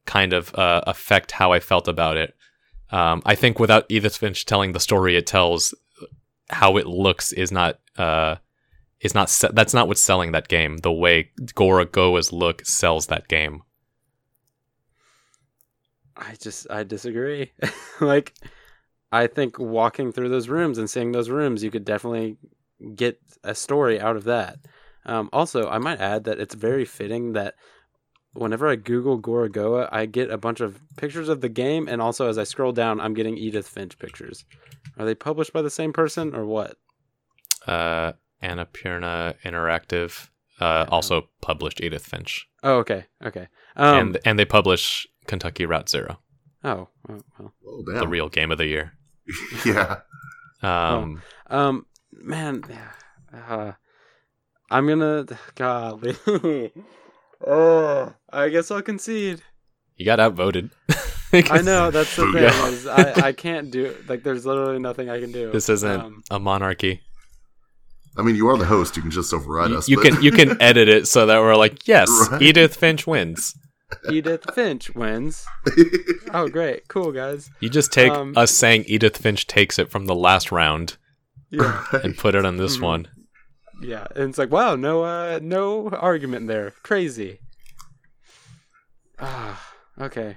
kind of uh, affect how I felt about it. Um, I think without Edith Finch telling the story it tells, how it looks is not uh, is not se- that's not what's selling that game. The way Gorogoa's look sells that game. I just I disagree. like I think walking through those rooms and seeing those rooms, you could definitely get a story out of that. Um, also, I might add that it's very fitting that whenever I Google Gorogoa, I get a bunch of pictures of the game, and also as I scroll down, I'm getting Edith Finch pictures. Are they published by the same person or what? Uh, Annapurna Interactive uh, also published Edith Finch, Oh, okay, okay. Um, and and they publish Kentucky Route Zero, oh, oh, well. oh the real game of the year. yeah. Um, Um, man, uh, I'm gonna. Golly. uh, I guess I'll concede. you got outvoted. I know that's the thing. Booyah. Is I, I can't do like. There's literally nothing I can do. This isn't Um, a monarchy. I mean, you are the host. You can just override You, us. you but- can you can edit it so that we're like, yes, Right. Edith Finch wins. Edith Finch wins. Oh, great, cool guys. You just take Um, us saying Edith Finch takes it from the last round Yeah, and put it on this Mhm. one. Yeah. And it's like, wow, no, uh, no argument there. Crazy. Ah, okay,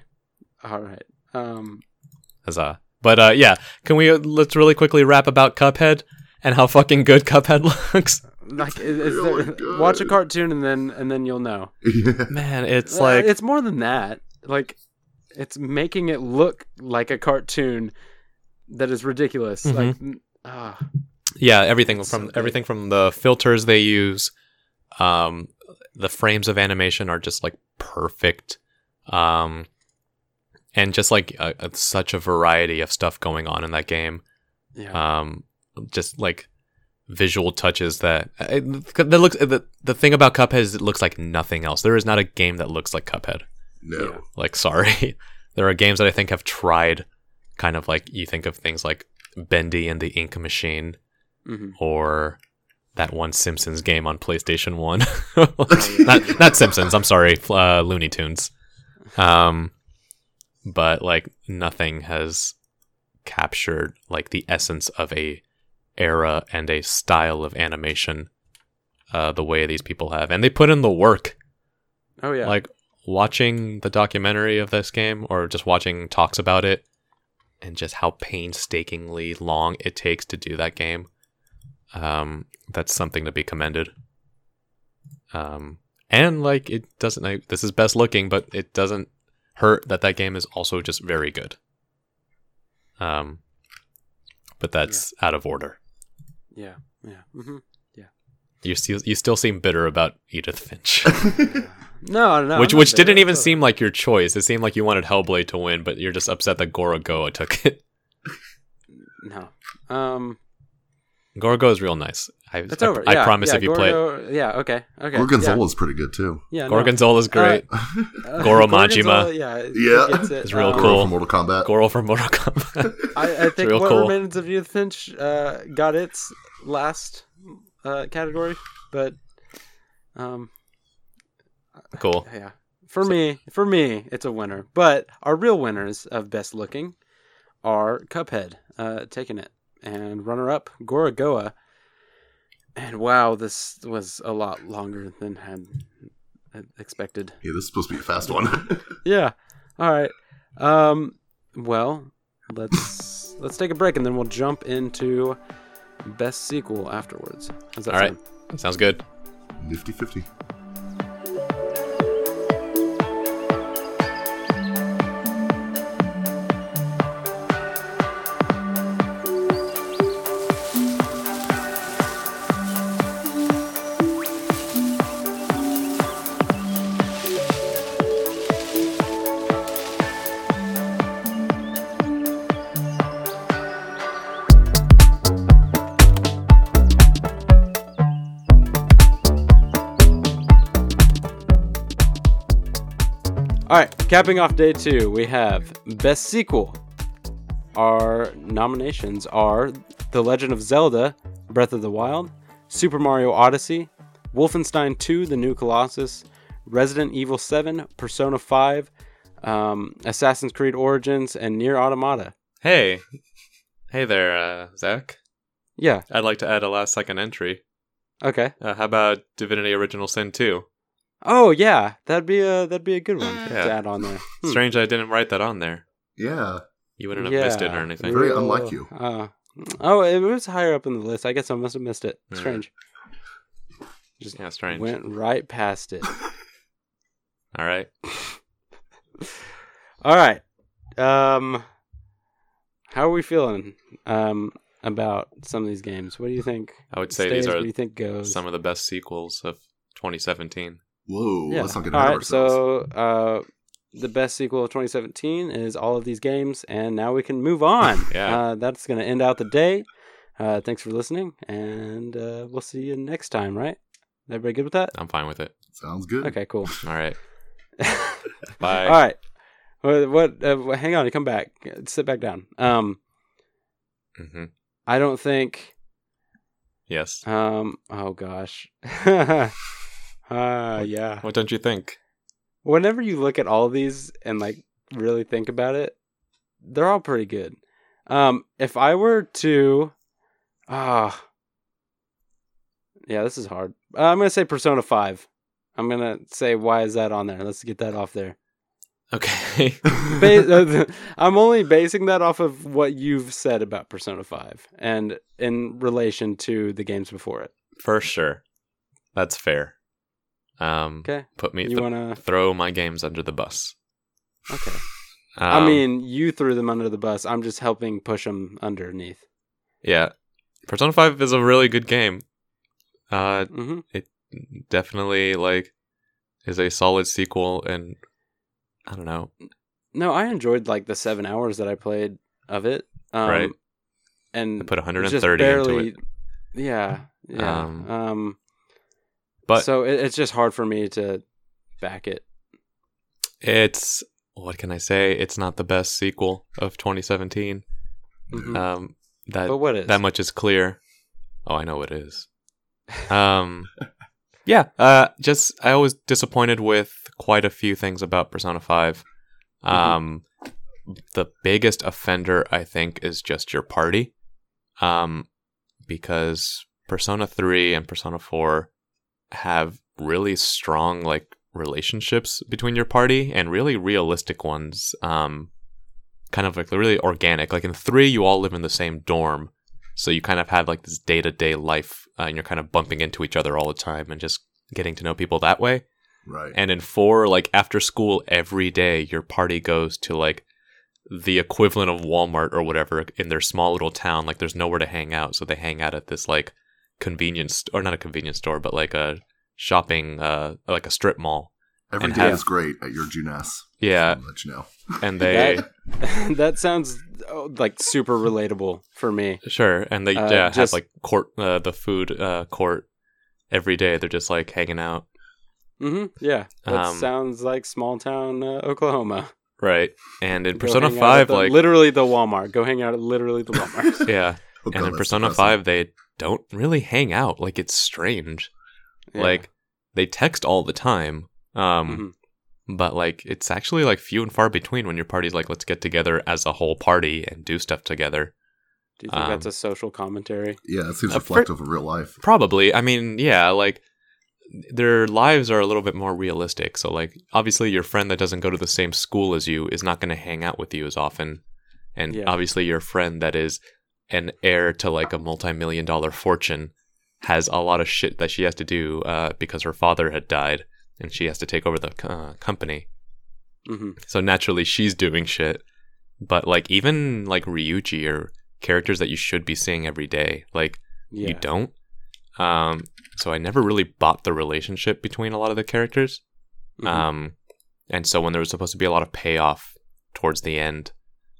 all right. Um, Huzzah. But uh, yeah, can we uh, let's really quickly rap about Cuphead and how fucking good Cuphead looks? like, is, is Really there, good. watch a cartoon and then and then you'll know. Man, it's Uh, like it's more than that. Like it's making it look like a cartoon that is ridiculous. Mhm. Like n- ah, yeah, everything It's from so everything from the filters they use, um, the frames of animation are just like perfect, um, and just like uh, uh, such a variety of stuff going on in that game. yeah. um, just like visual touches that uh, that looks the the thing about Cuphead is it looks like nothing else. There is not a game that looks like Cuphead. No. Yeah. Like, sorry, there are games that I think have tried, kind of like you think of things like Bendy and the Ink Machine, Mhm. or that one Simpsons game on PlayStation One. not not Simpsons. I'm sorry, uh, Looney Tunes. Um, but like nothing has captured like the essence of a era and a style of animation uh, the way these people have, and they put in the work. Oh yeah. Like watching the documentary of this game, or just watching talks about it, and just how painstakingly long it takes to do that game. Um, that's something to be commended. Um, and like it doesn't. Like, this is best looking, but it doesn't hurt that that game is also just very good. Um, but that's out of order. yeah. Yeah. mm-hmm. yeah. You still you still seem bitter about Edith Finch. No, no. which I'm not which didn't even It's seem like your choice. It seemed like you wanted Hellblade to win, but you're just upset that Gorogoa took it. no. Um, Gorogoa is real nice. I, it's I, over. I yeah, promise yeah, if you play it, Yeah. Okay. Okay. Gorgonzola's pretty good too. Yeah. yeah no. Gorgonzola's great. Uh, Goro Gorgonzola, Majima. Yeah. Yeah. it. It's real Um, cool. Goro from Mortal Kombat. Goro from Mortal Kombat. I, I think real what cool. remains of Edith Finch uh, got its last uh, category, but um, cool. yeah, for me, for me, it's a winner. But our real winners of best looking are Cuphead, uh, taking it, and runner up Gorogoa. And wow, this was a lot longer than had expected. Yeah, this is supposed to be a fast one. yeah. All right. Um, well, let's let's take a break and then we'll jump into best sequel afterwards. All right. Sound? Sounds good. Nifty 50. Capping off day two, we have Best Sequel. Our nominations are The Legend of Zelda Breath of the Wild, Super Mario Odyssey, Wolfenstein 2 The New Colossus, Resident Evil 7, Persona 5, um, Assassin's Creed Origins, and Nier Automata. Hey, hey there, uh, Zach. Yeah, I'd like to add a last second entry. okay. Uh, how about Divinity Original Sin 2? Oh yeah, that'd be a that'd be a good one Yeah. to add on there. Hmm. Strange I didn't write that on there. Yeah. You wouldn't have missed it or anything. Very Real- unlike you. Uh, oh, it was higher up in the list. I guess I must have missed it. Strange. Just Yeah, strange. went right past it. All right. All right. Um, how are we feeling um, about some of these games? What do you think? I would say stays? these What do you think goes? some of the best sequels of 2017. Whoa, yeah. let's not get ahead right. of ourselves. So, uh, the best sequel of 2017 is all of these games, and now we can move on. Yeah. Uh, that's going to end out the day. Uh, thanks for listening, and uh, we'll see you next time. Right? Everybody good with that? I'm fine with it. Sounds good. Okay. Cool. All right. All Bye. right. What? what uh, hang on. Come back. Sit back down. Um, hmm I don't think. Yes. Um. Oh gosh. uh yeah. What don't you think? Whenever you look at all these and like really think about it, they're all pretty good. Um. If I were to, ah. yeah, this is hard. Uh, I'm gonna say Persona Five. I'm gonna say why is that on there? Let's get that off there. Okay. I'm only basing that off of what you've said about Persona 5 and in relation to the games before it. For sure. That's fair. Um, Okay. Put me, You th- want to throw my games under the bus. Okay. Um, I mean, you threw them under the bus. I'm just helping push them underneath. yeah. Persona 5 is a really good game. Uh, Mhm. definitely, like, is a solid sequel, and I don't know. No, I enjoyed like the 7 hours that I played of it. Um Right. And I put just 130 barely, into it. Yeah. Yeah. Um, Um, But so it, it's just hard for me to back it. it's, what can I say? It's not the best sequel of 2017. Mhm. Um, that but what is? that much is clear. Oh, I know it is. Um, yeah. Uh, just I was disappointed with quite a few things about Persona Five. Mm-hmm. Um, the biggest offender I think is just your party. Um, because Persona Three and Persona Four have really strong like relationships between your party and really realistic ones. Um, kind of like really organic. Like in three, you all live in the same dorm, so you kind of have like this day to day life, uh, and you're kind of bumping into each other all the time and just getting to know people that way. Right. And in four, like after school every day, your party goes to like the equivalent of Walmart or whatever in their small little town. Like there's nowhere to hang out, so they hang out at this like convenience or not a convenience store, but like a shopping, uh, like a strip mall. Every day have- is great at your Junes. Yeah, I'll let you know. and they that, that sounds oh, like super relatable for me. Sure, and they Uh, yeah have just- like court uh, the food uh, court every day. They're just like hanging out, Mm-hmm. Yeah, that Um, sounds like small town uh, Oklahoma. right? And in Go Persona hang out at Five, the- like literally the Walmart. Go hang out at literally the Walmart. yeah, Oh, and God, in Persona depressing. Five, they don't really hang out. Like it's strange. Yeah. Like they text all the time. Um, Mhm. but like it's actually like few and far between when your party's like let's get together as a whole party and do stuff together. do you think um, that's a social commentary? Yeah, it seems Uh, for- reflective of real life. Probably. I mean, yeah, like their lives are a little bit more realistic. So like obviously your friend that doesn't go to the same school as you is not going to hang out with you as often. And Yeah. obviously your friend that is an heir to like a multi-million dollar fortune has a lot of shit that she has to do uh, because her father had died and she has to take over the uh, company. hmm So naturally she's doing shit. But like even like Ryuji or characters that you should be seeing every day, like Yeah. you don't. Um, so I never really bought the relationship between a lot of the characters. Mhm. Um, and so when there was supposed to be a lot of payoff towards the end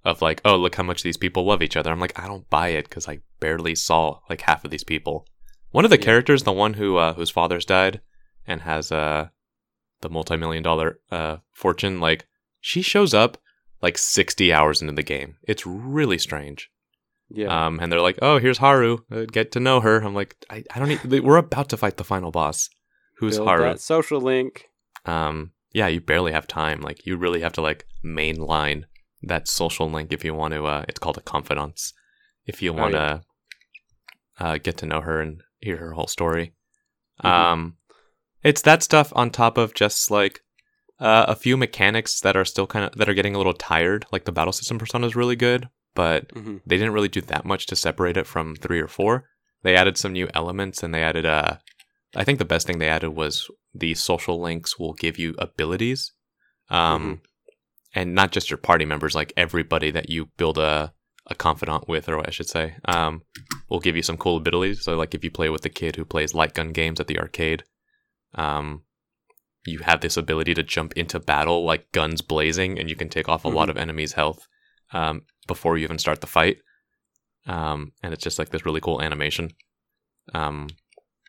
of like, oh, look how much these people love each other, I'm like, I don't buy it because I barely saw like half of these people. One of the Yeah. characters, the one who uh, whose father's died and has uh, the multi-million dollar uh, fortune, like she shows up like 60 hours into the game. It's really strange. Yeah. Um, and they're like, "Oh, here's Haru. Uh, get to know her." I'm like, I, I don't need. We're about to fight the final boss. Who's Build Haru? that social link. Um, yeah, you barely have time. Like, you really have to like mainline that social link if you want to. Uh, it's called a confidant. If you Oh, want to uh, get to know her and hear her whole story. Mhm. Um, it's that stuff on top of just like uh, a few mechanics that are still kind of that are getting a little tired. Like the battle system persona is really good, but Mhm. they didn't really do that much to separate it from three or four. They added some new elements and they added uh I think the best thing they added was the social links will give you abilities. Um and not just your party members, like everybody that you build a a confidant with, or I should say, um, will give you some cool abilities. So like if you play with the kid who plays light gun games at the arcade, um you have this ability to jump into battle like guns blazing and you can take off a lot Mhm. of enemies' health um, before you even start the fight. Um, and it's just like this really cool animation. Um,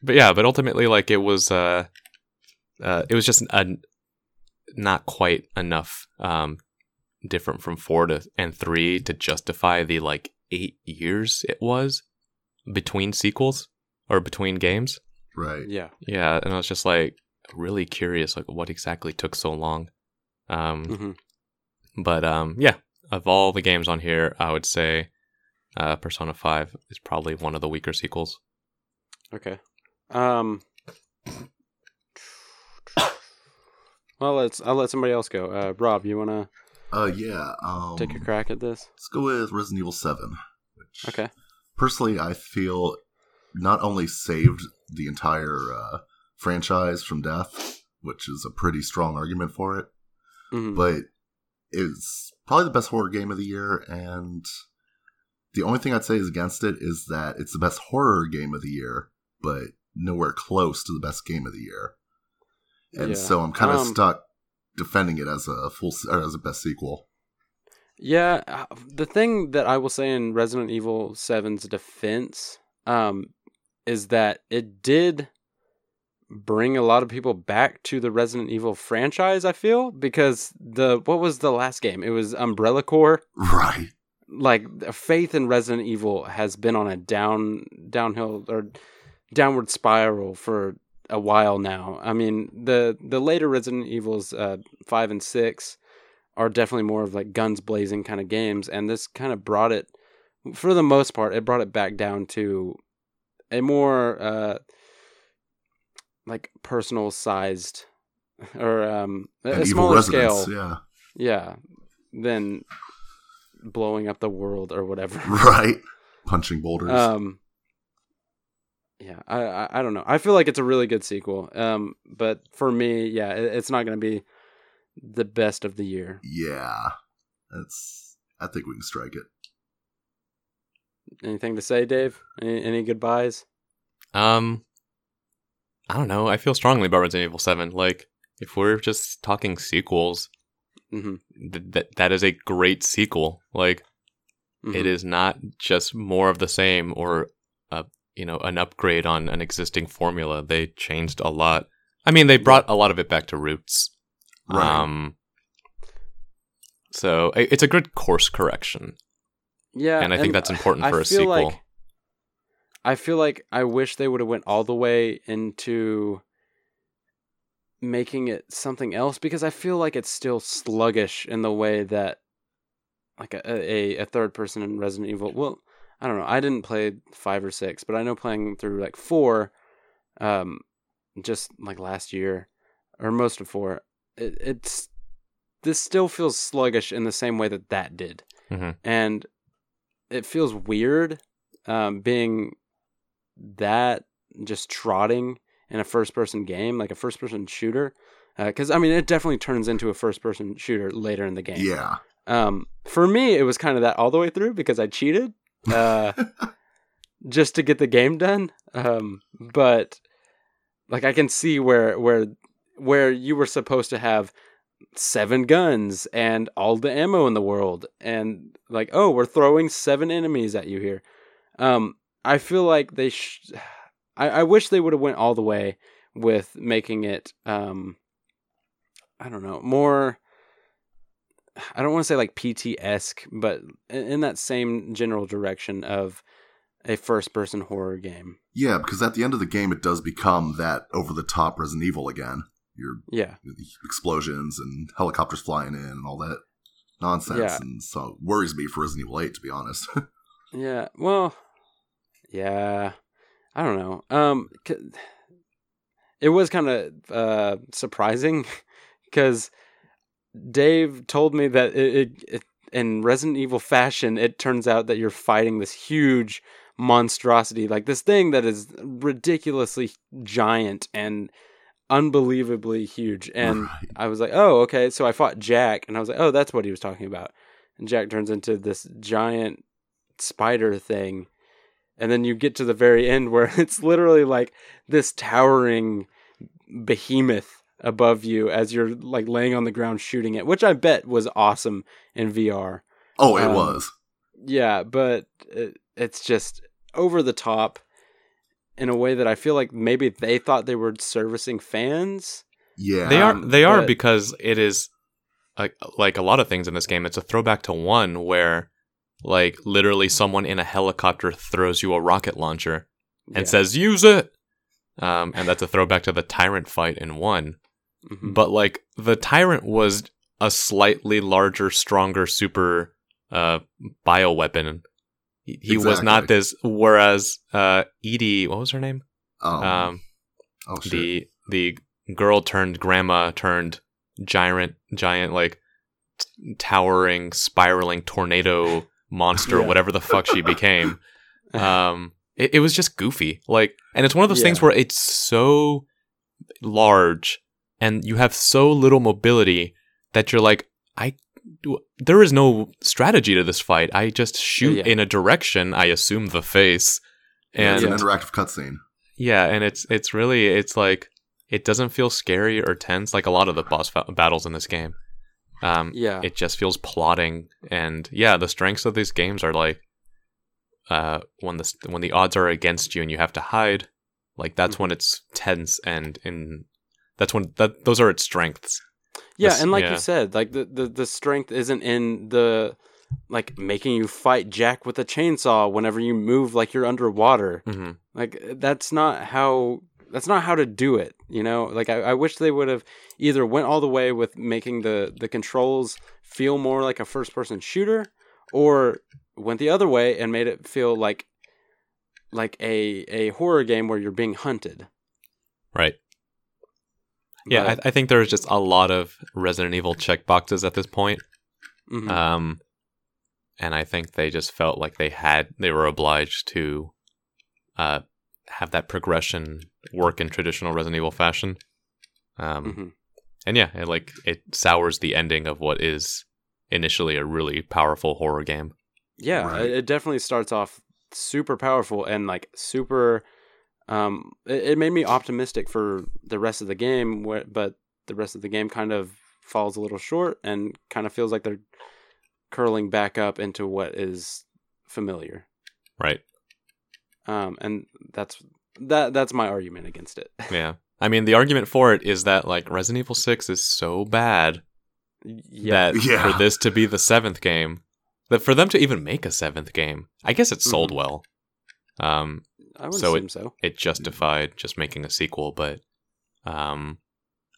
but yeah, but ultimately, like it was, uh, uh, it was just a, not quite enough um, different from four to and three to justify the like eight years it was between sequels or between games. Right. Yeah. Yeah, and I was just like really curious, like what exactly took so long. Um, hmm but um, yeah, of all the games on here, I would say uh, Persona Five is probably one of the weaker sequels. Okay. Um. Well, let's. I'll let somebody else go. Uh, Rob, you want to Uh, yeah. Um, take a crack at this? Let's go with Resident Evil Seven, which Okay. personally I feel not only saved the entire uh, franchise from death, which is a pretty strong argument for it, Mhm. but it's probably the best horror game of the year. And the only thing I'd say is against it is that it's the best horror game of the year, but nowhere close to the best game of the year. And Yeah. so I'm kind of Um, stuck defending it as a full or as a best sequel. Yeah, uh, the thing that I will say in Resident Evil 7's defense um, is that it did bring a lot of people back to the Resident Evil franchise, I feel, because the what was the last game? It was Umbrella Corps. Right. Like faith in Resident Evil has been on a down downhill or downward spiral for a while now. I mean, the the later Resident Evils uh, 5 and 6 are definitely more of like guns blazing kind of games and this kind of brought it for the most part it brought it back down to a more uh like personal sized or um a, smaller scale yeah. yeah than blowing up the world or whatever Right. Punching boulders. um yeah I, I i don't know i feel like it's a really good sequel um but for me yeah it, it's not going to be the best of the year yeah. That's I think we can strike it. anything to say dave any, any goodbyes Um, I don't know. I feel strongly about Resident Evil Seven. Like, if we're just talking sequels, hmm th- that that is a great sequel. Like, Mm-hmm. it is not just more of the same or a you know an upgrade on an existing formula. They changed a lot. I mean, they brought a lot of it back to roots. Right. Um, so it's a good course correction, yeah and I think that's important I for a feel sequel. like- i feel like i wish they would have went all the way into making it something else because i feel like it's still sluggish in the way that like a a, a third person in resident evil well i don't know i didn't play five or six but i know playing through like four um just like last year or most of four it, it's this still feels sluggish in the same way that that did Mhm. and it feels weird um, being that just trotting in a first person game like a first person shooter because i mean it definitely turns into a first person shooter later in the game Yeah. um, for me, it was kind of that all the way through because I cheated, uh, just to get the game done. Um, but like I can see where where where you were supposed to have seven guns and all the ammo in the world, and like oh, we're throwing seven enemies at you here. Um, I feel like they. Sh- I, I wish they would have went all the way with making it um I don't know, more. I don't want to say like PT esque, but in, that same general direction of a first person horror game. Yeah, because at the end of the game, it does become that over the top Resident Evil again. Your Yeah. explosions and helicopters flying in and all that nonsense. Yeah. And so it worries me for Resident Evil 8, to be honest. Yeah. Well, yeah. I don't know. Um, c- it was kind of uh surprising because Dave told me that it, it, it in Resident Evil fashion, it turns out that you're fighting this huge monstrosity, like this thing that is ridiculously giant and unbelievably huge. And Right. I was like, oh, okay. So I fought Jack, and I was like, oh, that's what he was talking about. And Jack turns into this giant spider thing. And then you get to the very end where it's literally like this towering behemoth above you as you're like laying on the ground shooting it, which I bet was awesome in VR. oh, it Um, was. Yeah, but it, it's just over the top in a way that I feel like maybe they thought they were servicing fans. Yeah. They are Um, they are but- because it is like like a lot of things in this game. It's a throwback to one where like literally someone in a helicopter throws you a rocket launcher and Yeah. says use it. Um, and that's a throwback to the tyrant fight in one. Mhm. But like the tyrant was a slightly larger, stronger super uh bioweapon. He, he was not this whereas uh Edie, what was her name? Um, Um oh, shit. the the girl turned grandma turned giant giant like t- towering spiraling tornado monster Yeah. whatever the fuck she became um it, it was just goofy like and it's one of those things where it's so large and you have so little mobility that you're like i there is no strategy to this fight i just shoot Yeah. in a direction i assume the face Yeah, and it's an interactive cutscene. yeah, and it's it's really it's like it doesn't feel scary or tense like a lot of the boss fa- battles in this game. Um, yeah. it just feels plotting, and yeah, the strengths of these games are like, uh, when the when the odds are against you and you have to hide, like that's when it's tense and in that's when that those are its strengths. Yeah, and like yeah. you said, like the, the the strength isn't in the like making you fight Jack with a chainsaw whenever you move like you're underwater. hmm Like that's not how that's not how to do it. You know, like I, I wish they would have either went all the way with making the the controls feel more like a first person shooter, or went the other way and made it feel like like a a horror game where you're being hunted. Right. Yeah, But- I, I think there's just a lot of Resident Evil checkboxes at this point. mhm. Um, and I think they just felt like they had they were obliged to uh, have that progression work in traditional Resident Evil fashion. Um, Mhm. and yeah, it like it sours the ending of what is initially a really powerful horror game. Yeah, Right. it, it definitely starts off super powerful and like super. Um, it, it made me optimistic for the rest of the game, where, but the rest of the game kind of falls a little short and kind of feels like they're curling back up into what is familiar. Right. Um, and that's that. That's my argument against it. Yeah. I mean, the argument for it is that like Resident Evil Six is so bad yeah, that Yeah. for this to be the seventh game, that for them to even make a seventh game, I guess it sold Mhm. well. Um, I would so it- so. it justified just making a sequel, but um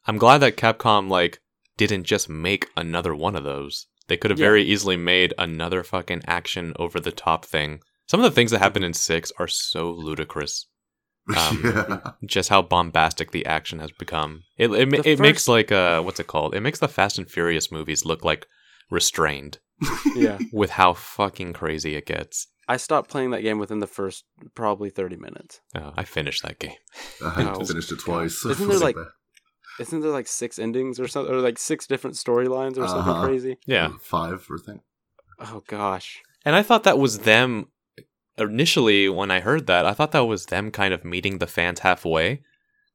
I'm glad that Capcom like didn't just make another one of those. They could have Yeah. very easily made another fucking action over the top thing. Some of the things that happen in 6 are so ludicrous. Um, yeah. Just how bombastic the action has become. It it, ma- The it makes like uh what's it called? It makes the Fast and Furious movies look like restrained Yeah, with how fucking crazy it gets. I stopped playing that game within the first probably thirty minutes. Oh, I finished that game. I Oh, finished it twice. Isn't there, like, Isn't there like six endings or something, or like six different storylines or something Uh-huh. crazy? Yeah. five or thing? Oh gosh. And I thought that was them initially when I heard that. I thought that was them kind of meeting the fans halfway.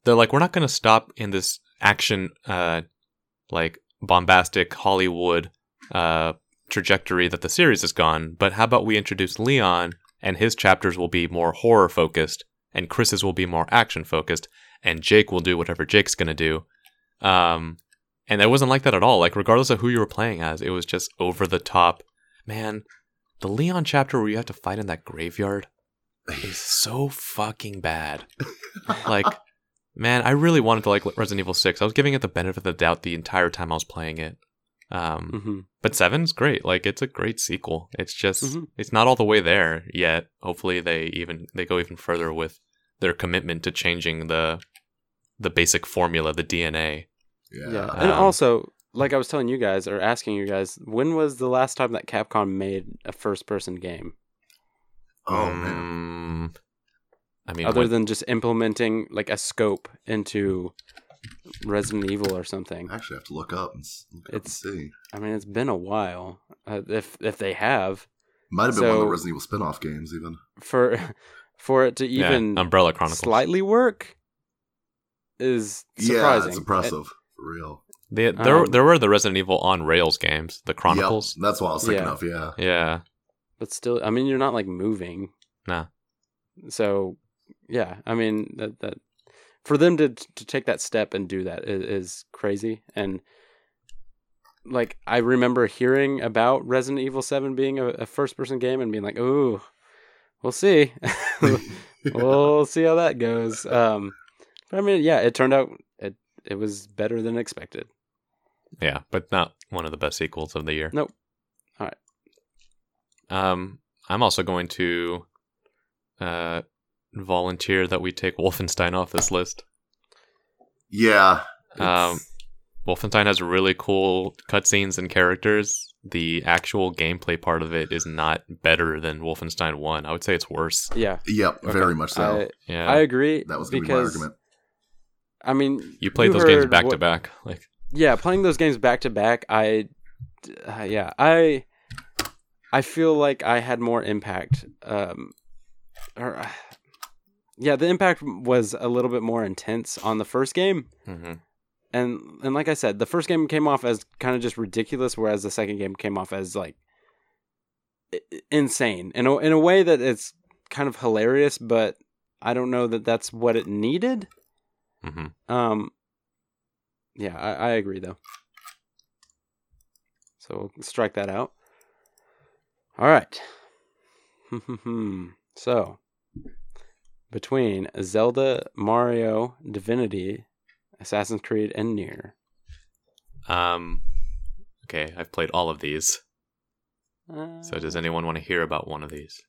They're like, we're not going to stop in this action, uh, like bombastic Hollywood uh, trajectory that the series has gone. But how about we introduce Leon and his chapters will be more horror focused, and Chris's will be more action focused, and Jake will do whatever Jake's going to do. Um, and it wasn't like that at all. Like regardless of who you were playing as, it was just over the top. Man, the Leon chapter where you have to fight in that graveyard is so fucking bad. like, man, I really wanted to like Resident Evil Six. I was giving it the benefit of the doubt the entire time I was playing it. Um, hmm but Seven's great. Like, it's a great sequel. It's just Mhm. it's not all the way there yet. Hopefully, they even they go even further with their commitment to changing the the basic formula, the DNA. Yeah. Yeah, and Um, also, like I was telling you guys or asking you guys, when was the last time that Capcom made a first-person game Oh man. Mm, I mean, other when- than just implementing like a scope into Resident Evil or something? I actually have to look up and, s- look up and see. I mean, it's been a while. Uh, if if they have Might have been one of the Resident Evil spin-off games, even. for for it to yeah, even Umbrella Chronicles. slightly work is surprising. Yeah, surprising. it's impressive. For real. They, there, Um, there were the Resident Evil on Rails games, the Chronicles. Yep, that's what I was thinking Yeah. of. Yeah. Yeah, but still, I mean, you're not like moving. nah. So, yeah, I mean that that for them to to take that step and do that is, is crazy. And like I remember hearing about Resident Evil Seven being a, a first person game and being like, "Ooh, we'll see, we'll see how that goes." Um, but I mean, yeah, it turned out it it was better than expected. Yeah, but not one of the best sequels of the year. Nope. All right. Um, I'm also going to uh, volunteer that we take Wolfenstein off this list. yeah. Um, Wolfenstein has really cool cutscenes and characters. The actual gameplay part of it is not better than Wolfenstein 1. I would say it's worse. Yeah, yep, okay. very much so. I, Yeah. I agree. that was going to be my because argument. I mean, you played those games heard back to back. Like yeah playing those games back to back i uh, yeah i i feel like i had more impact um or uh, yeah the impact was a little bit more intense on the first game mhm. and and like i said the first game came off as kind of just ridiculous whereas the second game came off as like insane in a, in a way that it's kind of hilarious but i don't know that that's what it needed Mhm. um, yeah, I, I agree though. So we'll strike that out. All right. so between Zelda, Mario, Divinity, Assassin's Creed, and Nier. Um, okay, I've played all of these. Uh, So does anyone want to hear about one of these?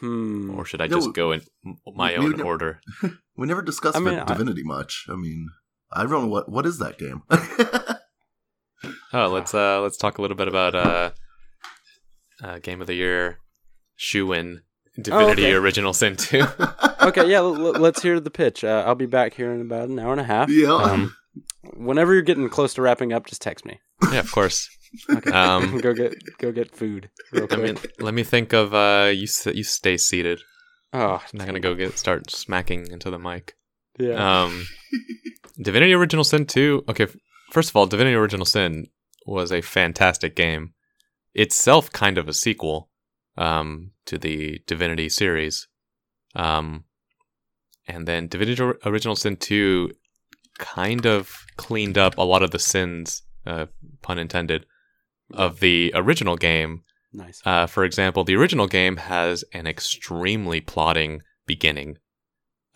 hmm. Or should I No, just go in my we- we own never- order? We never discussed I mean, I- Divinity much. I mean, I don't know what what is that game. Oh, let's uh let's talk a little bit about uh, uh game of the year, Shuin Divinity okay. Original Sin 2. okay, yeah. L- l- let's hear the pitch. Uh, I'll be back here in about an hour and a half. Yeah. Um, whenever you're getting close to wrapping up, just text me. yeah, of course. Okay. Um, go get go get food. Real I mean, let me think of uh you s- you stay seated. oh, I'm not gonna go get start smacking into the mic. Yeah. Um, Divinity Original Sin 2. Okay, f- first of all, Divinity Original Sin was a fantastic game. Itself kind of a sequel um, to the Divinity series. Um, and then Divinity Original Sin 2 kind of cleaned up a lot of the sins, uh, pun intended, of the original game nice. uh, for example, the original game has an extremely plotting beginning.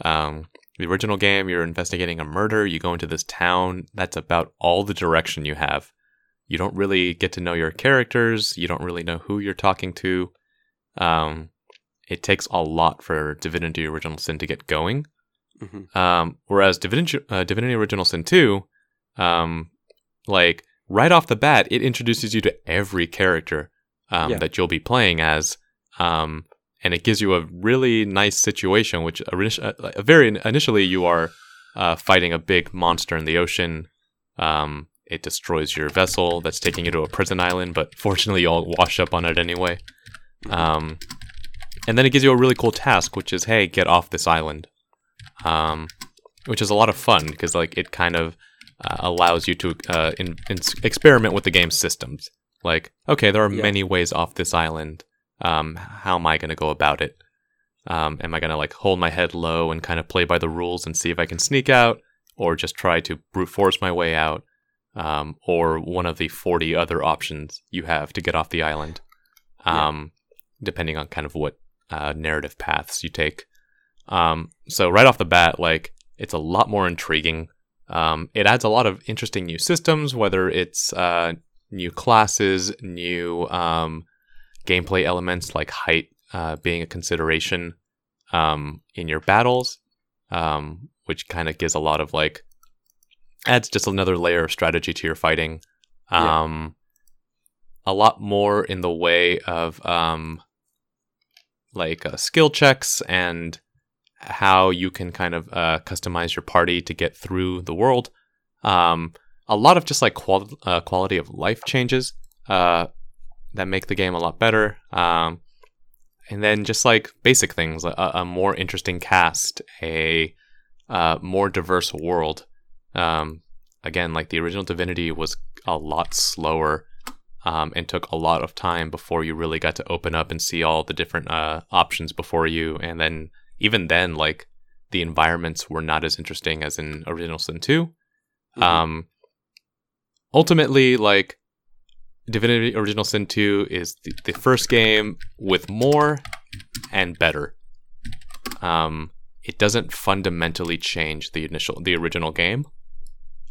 Um, the original game, you're investigating a murder. You go into this town. That's about all the direction you have. You don't really get to know your characters. You don't really know who you're talking to. Um, it takes a lot for Divinity Original Sin to get going. hmm Um, whereas Divinity, uh, Divinity Original Sin 2, um, like right off the bat, it introduces you to every character um, Yeah. that you'll be playing as, um, and it gives you a really nice situation. Which uh, very initially you are uh, fighting a big monster in the ocean. Um, it destroys your vessel that's taking you to a prison island, but fortunately you'll wash up on it anyway. Um, and then it gives you a really cool task, which is, hey, get off this island um, which is a lot of fun because like it kind of uh, allows you to uh, in, in experiment with the game's systems. Like, okay, there are Yeah. many ways off this island. Um, how am I going to go about it? Um, am I going to like hold my head low and kind of play by the rules and see if I can sneak out, or just try to brute force my way out? um, or one of the 40 other options you have to get off the island, um, depending on kind of what uh, narrative paths you take. Um, so right off the bat, like it's a lot more intriguing. Um, it adds a lot of interesting new systems, whether it's uh, new classes, new um, gameplay elements like height uh, being a consideration um, in your battles, um, which kind of gives a lot of like adds just another layer of strategy to your fighting. Yeah. Um, a lot more in the way of um, like uh, skill checks and how you can kind of uh, customize your party to get through the world. Um, a lot of just like qual- uh, quality of life changes uh, that make the game a lot better. Um, and then just like basic things, a, a more interesting cast, a uh, more diverse world. Um, again, like the original Divinity was a lot slower um, and took a lot of time before you really got to open up and see all the different uh, options before you. And then even then, like the environments were not as interesting as in Original Sin 2. Mhm. Um, ultimately, like Divinity Original Sin 2 is the, the first game with more and better. Um, it doesn't fundamentally change the initial, the original game.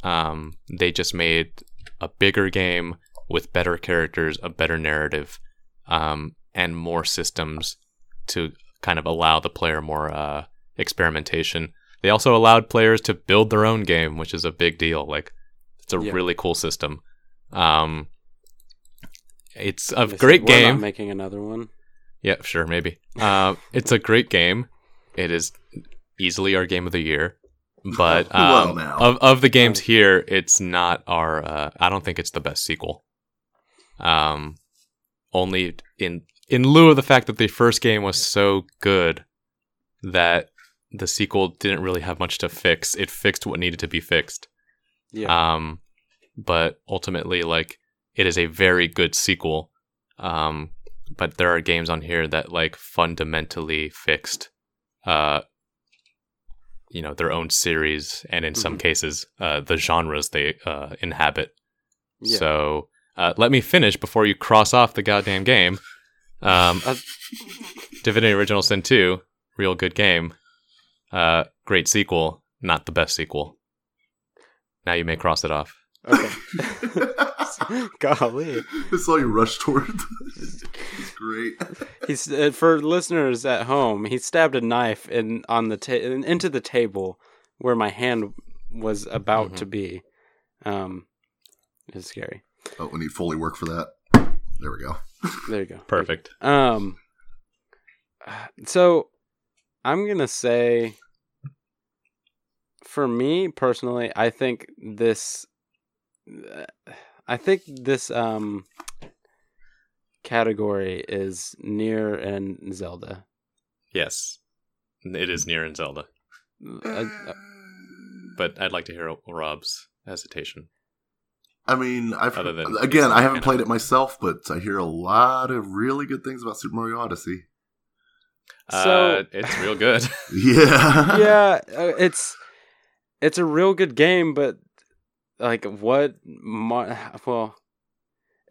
Um, they just made a bigger game with better characters, a better narrative, um, and more systems to kind of allow the player more uh, experimentation. They also allowed players to build their own game, which is a big deal. Like, it's a Yeah. really cool system. Um, it's a They said, great "We're game. Not making another one. Yeah, sure, maybe. Uh, it's a great game. It is easily our game of the year. But Well, um, now. of of the games Oh. here, it's not our. Uh, I don't think it's the best sequel. Um, only in in lieu of the fact that the first game was so good that the sequel didn't really have much to fix. It fixed what needed to be fixed. Yeah. Um, but ultimately, like, it is a very good sequel. Um, but there are games on here that like fundamentally fixed, uh, you know, their own series, and in some Mhm. cases, uh, the genres they uh, inhabit. yeah. So, uh, let me finish before you cross off the goddamn game. Um, Uh, Divinity Original Sin 2, real good game. Uh, great sequel, not the best sequel. Now you may cross it off. okay. Golly. I saw you rush toward. it's great. He's uh, for listeners at home. He stabbed a knife in on the ta- in- into the table where my hand was about Mhm. to be. Um, it's scary. Oh, we need fully work for that. There we go. There you go. Perfect. Um. So, I'm gonna say, for me personally, I think this, I think this um category is Nier and Zelda. Yes, it is Nier and Zelda, Uh, uh, but I'd like to hear Rob's hesitation. I mean, I've Other than- again, I haven't played it myself, but I hear a lot of really good things about Super Mario Odyssey. So- uh, it's real good. Yeah, yeah, uh, it's it's a real good game, but like what? Well,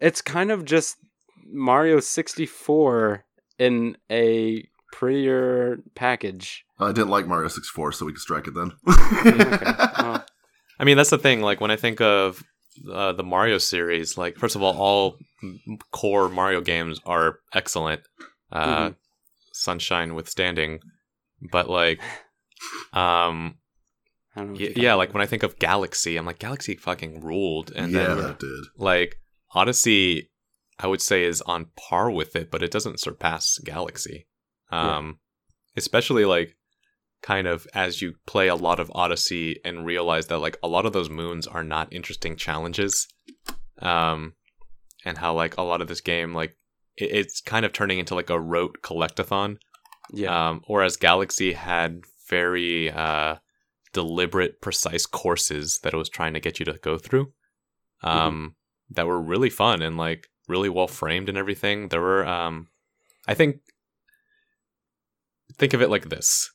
it's kind of just Mario sixty four in a prettier package. I didn't like Mario 64, so we can strike it then. Okay. Well, I mean, that's the thing. Like when I think of uh, the Mario series, like first of all, all core Mario games are excellent, uh, Mhm. Sunshine withstanding. But like, um, I don't know. if y- yeah, like when I think of Galaxy, I'm like Galaxy fucking ruled, and yeah, then that did. like Odyssey, I would say is on par with it, but it doesn't surpass Galaxy. Yeah. Um, especially like kind of as you play a lot of Odyssey and realize that like a lot of those moons are not interesting challenges. Um, and how like a lot of this game like it, it's kind of turning into like a rote collectathon. yeah, Um, whereas Galaxy had very uh, deliberate, precise courses that it was trying to get you to go through, um, that were really fun and like really well framed and everything. There were, um, I think, think of it like this.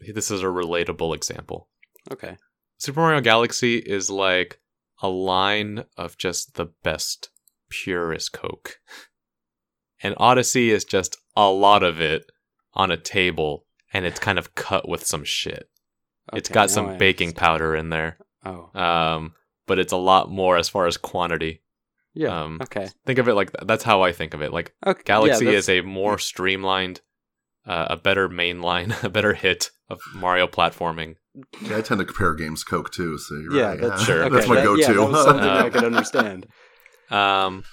This is a relatable example. okay, Super Mario Galaxy is like a line of just the best, purest Coke. And Odyssey is just a lot of it on a table, and it's kind of cut with some shit. It's got some baking powder in there, Oh, um, but it's a lot more as far as quantity. yeah. um, okay. Think of it like th- that's how I think of it. Like Okay. Galaxy yeah, is a more streamlined, uh, a better mainline, a better hit of Mario platforming. Yeah, I tend to compare games Coke too. So you're Yeah, right. that's Sure. that's my that- go-to. Yeah, that was something Uh, I could understand. Um,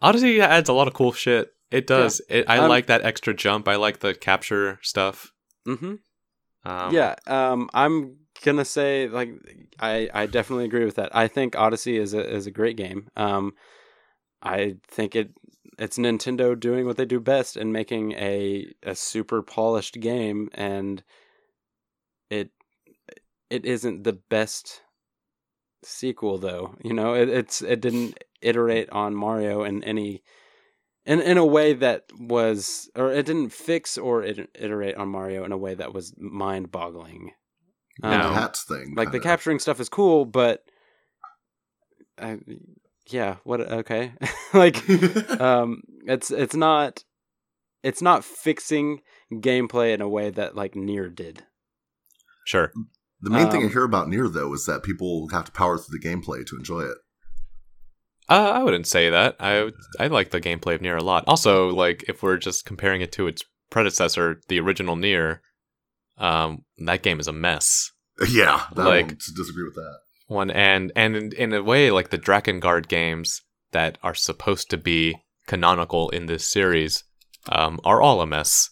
Odyssey adds a lot of cool shit. It does. It, I Um, like that extra jump. I like the capture stuff. hmm Um, yeah. Um, I'm gonna say like I I definitely agree with that. I think Odyssey is a is a great game. Um, I think it it's Nintendo doing what they do best and making a a super polished game, and it it isn't the best sequel though. You know, it, it's it didn't iterate on Mario in any in in a way that was or it didn't fix or it, iterate on Mario in a way that was mind boggling. The No. hats thing. like the kinda. capturing stuff is cool, but uh, yeah, what okay, like um, it's it's not it's not fixing gameplay in a way that like Nier did. Sure. The main thing I Um, hear about Nier though is that people have to power through the gameplay to enjoy it. Uh, I wouldn't say that. I would- I like the gameplay of Nier a lot. Also, like if we're just comparing it to its predecessor, the original Nier um, that game is a mess. Yeah, that Like- I disagree with that. One and and in, in a way, like the Drakengard games that are supposed to be canonical in this series, um, are all a mess.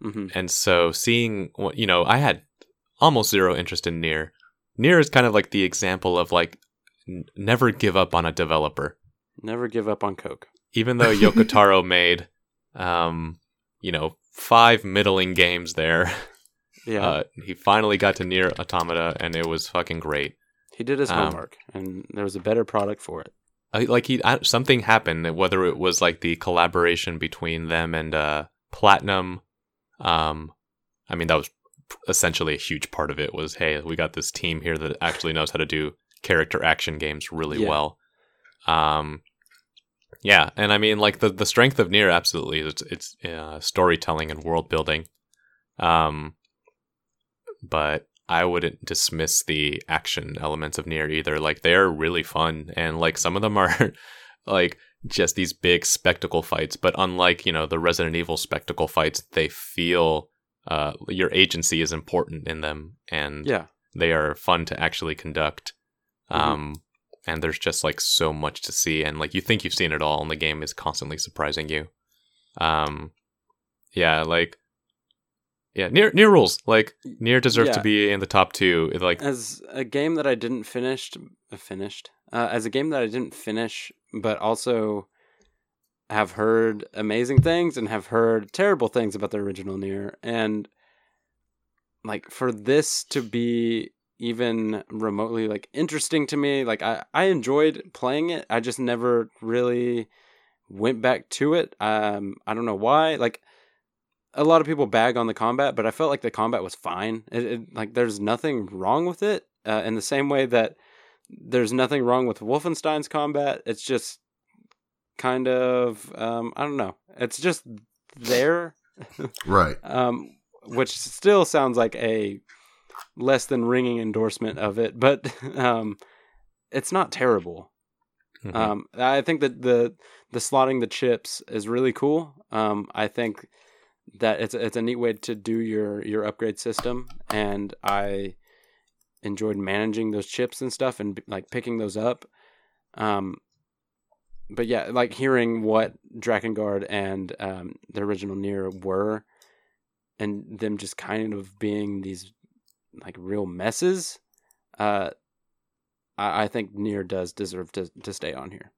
hmm And so seeing what you know, I had almost zero interest in Nier. Nier is kind of like the example of like n- never give up on a developer. Never give up on Coke. Even though Yoko Taro made um, you know, five middling games there, Yeah, uh, he finally got to Nier Automata and it was fucking great. He did his um, homework, and there was a better product for it. I, like he I, something happened whether it was like the collaboration between them and uh platinum um i mean that was essentially a huge part of it was hey we got this team here that actually knows how to do character action games really Yeah. well um yeah and i mean like the the strength of Nier absolutely it's it's uh, storytelling and world building um but I wouldn't dismiss the action elements of Nier either. Like they're really fun, and like some of them are like just these big spectacle fights. But unlike you know the Resident Evil spectacle fights, they feel uh, your agency is important in them, and Yeah, they are fun to actually conduct. Mhm. Um, and there's just like so much to see, and like you think you've seen it all, and the game is constantly surprising you. Um, yeah, like yeah, Nier Nier rules. Like Nier deserves to be in the top two. It, Like as a game that I didn't finished uh, finished uh, as a game that I didn't finish, but also have heard amazing things and have heard terrible things about the original Nier and like for this to be even remotely like interesting to me, like I I enjoyed playing it. I just never really went back to it. Um, I don't know why. Like a lot of people bag on the combat, but I felt like the combat was fine. It, it, like there's nothing wrong with it. Uh, in the same way that there's nothing wrong with Wolfenstein's combat. It's just kind of um, I don't know. It's just there, Right. um, which still sounds like a less than ringing endorsement of it, but um, it's not terrible. mhm. Um, I think that the the slotting the chips is really cool. Um, I think that it's it's a neat way to do your your upgrade system, and I enjoyed managing those chips and stuff and like picking those up. Um, but yeah, like hearing what Drakengard and um, the original Nier were, and them just kind of being these like real messes. Uh, I, I think Nier does deserve to to stay on here.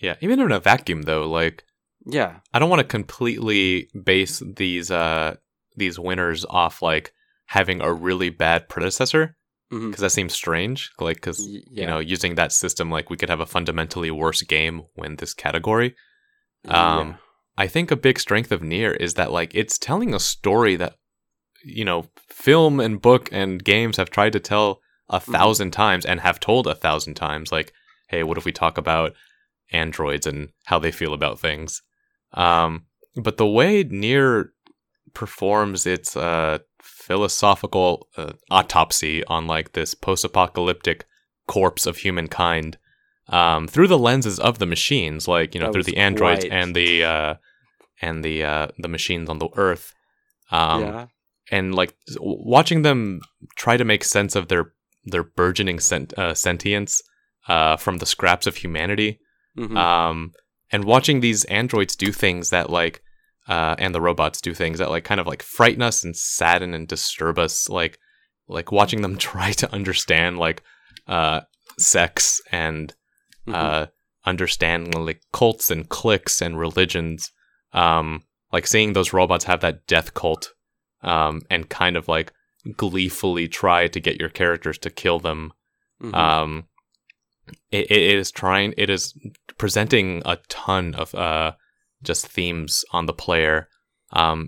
yeah, even in a vacuum though, like Yeah, I don't want to completely base these uh these winners off like having a really bad predecessor because that seems strange. Like because Y- yeah. you know using that system, like we could have a fundamentally worse game win this category. Um, I think a big strength of Nier is that like it's telling a story that you know film and book and games have tried to tell a 1000 times and have told a thousand times, like, hey, what if we talk about androids and how they feel about things? Um, but the way Nier performs its uh, philosophical uh, autopsy on like this post-apocalyptic corpse of humankind um, through the lenses of the machines, like you know That through the androids quite- and the uh, and the uh, the machines on the Earth, um, yeah. and like watching them try to make sense of their their burgeoning sent- uh, sentience uh, from the scraps of humanity Mhm. um, and watching these androids do things that like uh, and the robots do things that like kind of like frighten us and sadden and disturb us like like watching them try to understand like uh, sex and Mhm. uh, understand like cults and cliques and religions um, like seeing those robots have that death cult um, and kind of like gleefully try to get your characters to kill them Mhm. um it, it is trying it is presenting a ton of uh just themes on the player. Um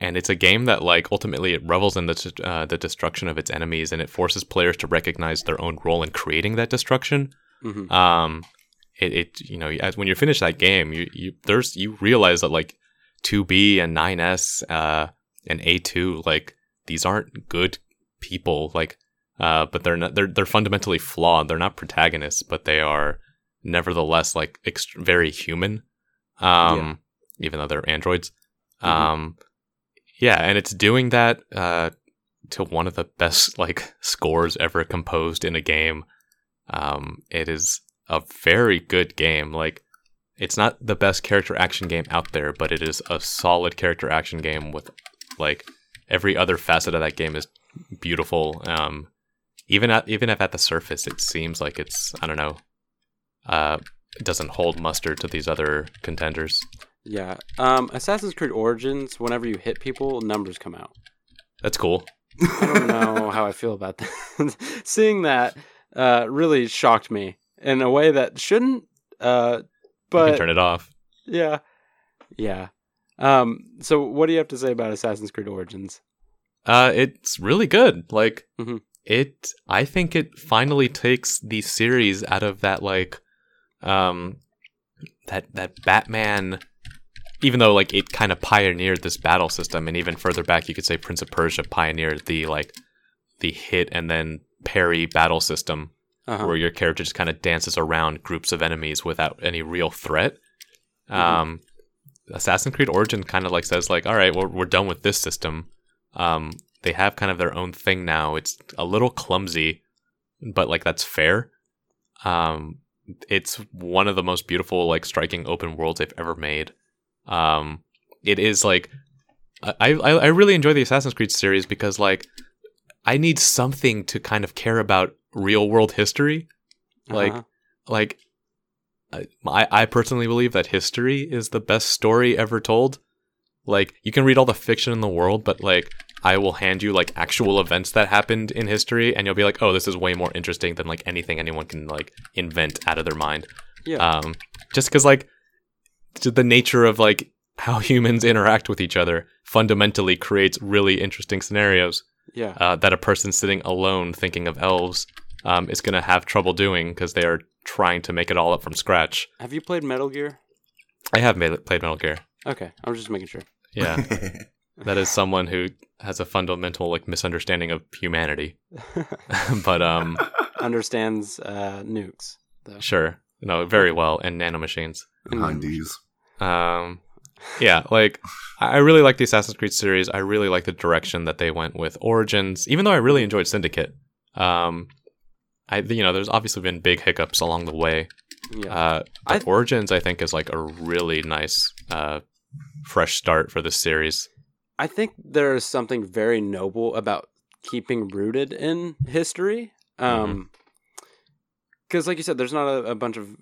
and it's a game that like ultimately it revels in the uh, the destruction of its enemies and it forces players to recognize their own role in creating that destruction. Mhm. um it, it you know as when you finish that game you you there's you realize that like 2b and 9s uh and a2 like these aren't good people like uh but they're not they're they're fundamentally flawed. They're not protagonists but they are nevertheless like ext- very human um even though they're androids. Mhm. um yeah and it's doing that uh to one of the best like scores ever composed in a game. Um it is a very good game. Like it's not the best character action game out there but it is a solid character action game with like every other facet of that game is beautiful. Um even at even if at the surface it seems like it's i don't know uh it doesn't hold muster to these other contenders Yeah. Um, Assassin's Creed Origins, whenever you hit people, numbers come out. that's cool I don't know how I feel about that. Seeing that uh, really shocked me in a way that shouldn't. Uh, you but can turn it off yeah, yeah. Um, so what do you have to say about Assassin's Creed Origins? Uh, it's really good. Like Mhm. it, I think it finally takes the series out of that like, um, that that Batman. Even though like it kind of pioneered this battle system, and even further back, you could say Prince of Persia pioneered the like the hit and then parry battle system, Uh-huh. where your character just kind of dances around groups of enemies without any real threat. Mhm. Um, Assassin's Creed Origin kind of like says like, all right, well, we're done with this system. Um, they have kind of their own thing now. It's a little clumsy, but like that's fair. Um, it's one of the most beautiful, like striking open worlds they've ever made. Um, it is like I, I I really enjoy the Assassin's Creed series because like I need something to kind of care about real world history. Like Uh-huh. like I I personally believe that history is the best story ever told. Like you can read all the fiction in the world, but like I will hand you like actual events that happened in history, and you'll be like, "Oh, this is way more interesting than like anything anyone can like invent out of their mind." yeah. Um, just because like the nature of like how humans interact with each other fundamentally creates really interesting scenarios yeah. uh, that a person sitting alone thinking of elves um, is going to have trouble doing because they are trying to make it all up from scratch. Have you played Metal Gear? I have made, played Metal Gear. Okay, I was just making sure. Yeah, that is someone who has a fundamental like misunderstanding of humanity. but um, Understands uh, nukes. Though. sure, no, very well, and nanomachines. Behind these. Um, yeah, like I I really like the Assassin's Creed series. I really like the direction that they went with Origins, even though I really enjoyed Syndicate. Um, I you know, there's obviously been big hiccups along the way. Yeah. Uh, but I- Origins, I think, is like a really nice, uh, fresh start for this series. I think there is something very noble about keeping rooted in history. Um, because like you said, there's not a, a bunch of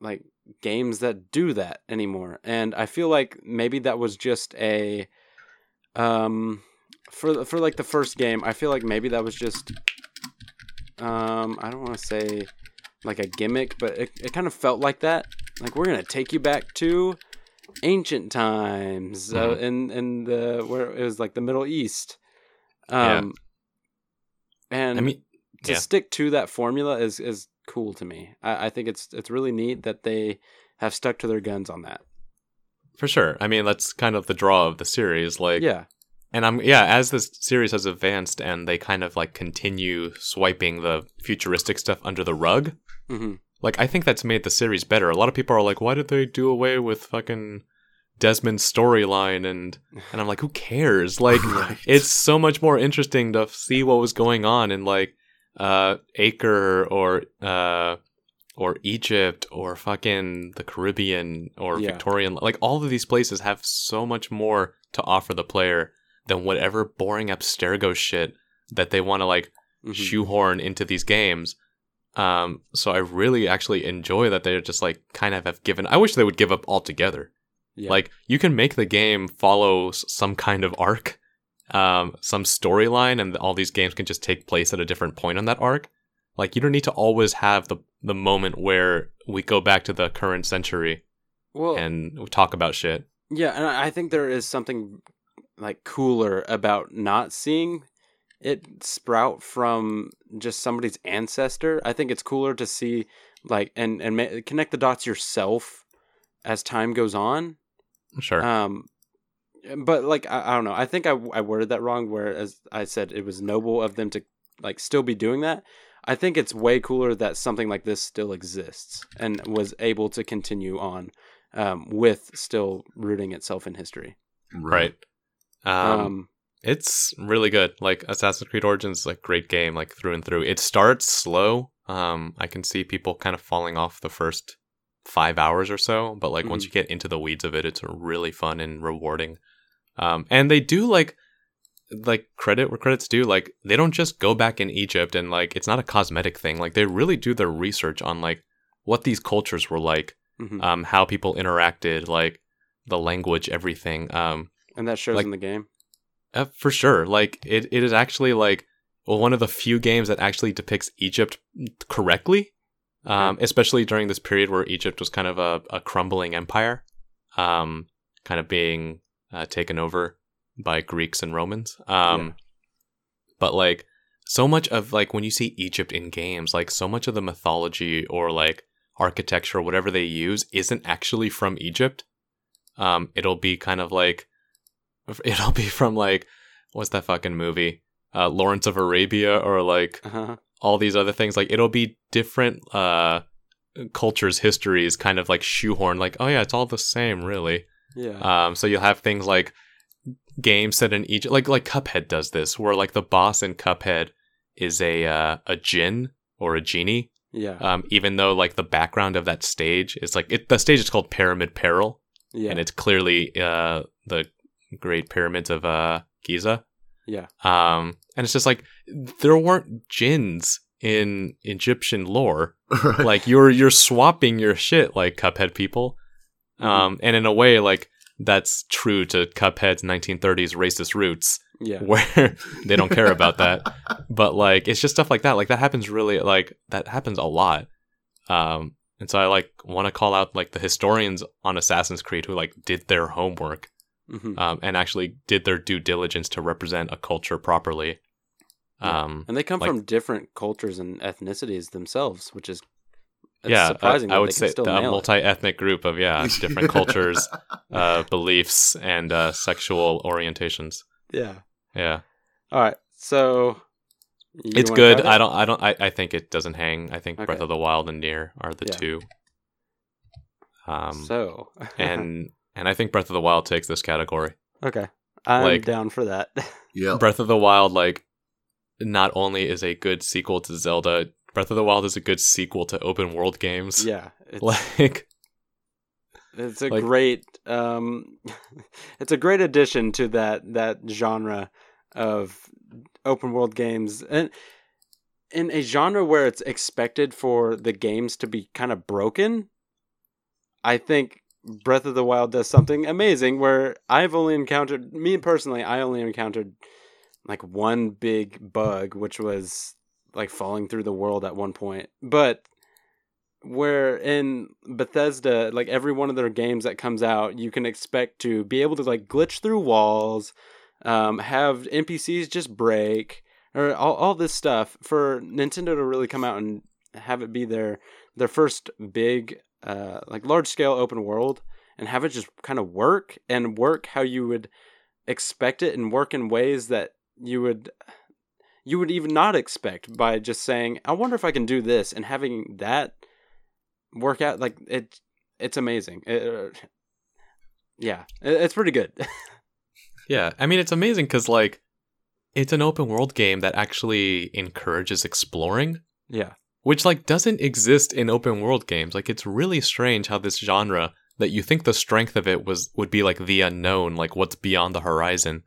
like games that do that anymore, and I feel like maybe that was just a, um, for for like the first game, I feel like maybe that was just, um, I don't want to say like a gimmick, but it, it kind of felt like that. Like we're gonna take you back to ancient times uh, Mhm. in in the where it was like the Middle East. Yeah. Um, and I mean, to Yeah. stick to that formula is is cool to me. I, I think it's it's really neat that they have stuck to their guns on that. For sure. I mean, that's kind of the draw of the series. Like, yeah, and I'm yeah. As this series has advanced, and they kind of like continue swiping the futuristic stuff under the rug. hmm Like, I think that's made the series better. A lot of people are like, "Why did they do away with fucking Desmond's storyline?" And and I'm like, "Who cares?" Like, Right. it's so much more interesting to see what was going on in like uh Acre or uh or Egypt or fucking the Caribbean or Yeah. Victorian like all of these places have so much more to offer the player than whatever boring abstergo shit that they want to like Mhm. shoehorn into these games. Um so I really actually enjoy that they're just like kind of have given I wish they would give up altogether. yeah. Like you can make the game follow some kind of arc, um, some storyline, and all these games can just take place at a different point on that arc. Like you don't need to always have the the moment where we go back to the current century well, and we talk about shit. Yeah, and I I think there is something like cooler about not seeing it sprout from just somebody's ancestor. I think it's cooler to see like and and ma- connect the dots yourself as time goes on. Sure. Um, but like I, I don't know. I think I, I worded that wrong. Whereas I said it was noble of them to like still be doing that. I think it's way cooler that something like this still exists and was able to continue on um, with still rooting itself in history. right. Um, Um, it's really good. Like Assassin's Creed Origins is like a great game, like through and through. It starts slow. Um, I can see people kind of falling off the first five hours or so, but like once Mhm. you get into the weeds of it, it's really fun and rewarding. Um, and they do like like credit where credit's due. Like they don't just go back in Egypt and like it's not a cosmetic thing. Like they really do their research on like what these cultures were like, mhm. um, how people interacted, like the language, everything. Um, and that shows like- in the game. Uh, for sure. Like it, it is actually like well, one of the few games that actually depicts Egypt correctly. Um, especially during this period where Egypt was kind of a, a crumbling empire, um, kind of being uh, taken over by Greeks and Romans. Um, Yeah. but like so much of like when you see Egypt in games, like so much of the mythology or like architecture or whatever they use isn't actually from Egypt. Um, it'll be kind of like it'll be from like what's that fucking movie? Uh, Lawrence of Arabia or like Uh-huh. all these other things. Like it'll be different uh cultures, histories, kind of like shoehorn. Like oh yeah, it's all the same, really. Yeah. Um, so you'll have things like games set in Egypt, like like Cuphead does this, where like the boss in Cuphead is a uh, a jinn or a genie. yeah. Um, even though like the background of that stage is like it, the stage is called Pyramid Peril, yeah. and it's clearly uh the Great Pyramids of uh Giza. yeah. Um, and it's just like there weren't jinns in Egyptian lore. Right. Like you're you're swapping your shit like Cuphead people. Mhm. Um, and in a way, like that's true to Cuphead's 1930s racist roots, yeah. where they don't care about that. But like, it's just stuff like that. Like that happens really, like that happens a lot. Um, and so I like want to call out like the historians on Assassin's Creed who like did their homework Mhm. um, and actually did their due diligence to represent a culture properly. Yeah. Um, And they come like- from different cultures and ethnicities themselves, which is it's yeah, surprising. I, I would say a multi-ethnic group of yeah different cultures, uh, beliefs, and uh, sexual orientations. Yeah. Yeah, All right. So it's good. I don't. I don't. I, I think it doesn't hang. I think Breath of the Wild and Nier are the Yeah. two. Um, so and and I think Breath of the Wild takes this category. okay, I'm like- down for that. yeah, Breath of the Wild, like, not only is a good sequel to Zelda, Breath of the Wild is a good sequel to open world games. yeah, it's, Like, it's a like- great um, it's a great addition to that that genre of open world games and in a genre where it's expected for the games to be kind of broken. I think Breath of the Wild does something amazing where I've only encountered me personally, I only encountered like one big bug, which was like falling through the world at one point. But where in Bethesda, like every one of their games that comes out, you can expect to be able to like glitch through walls, um, have NPCs just break, or all, all this stuff for Nintendo to really come out and have it be their their first big uh like large scale open world and have it just kind of work and work how you would expect it and work in ways that you would you would even not expect by just saying I wonder if I can do this and having that work out like it it's amazing. It, uh, yeah, it, it's pretty good. Yeah, I mean it's amazing because like it's an open world game that actually encourages exploring, yeah. Which like doesn't exist in open world games. Like it's really strange how this genre that you think the strength of it was would be like the unknown, like what's beyond the horizon.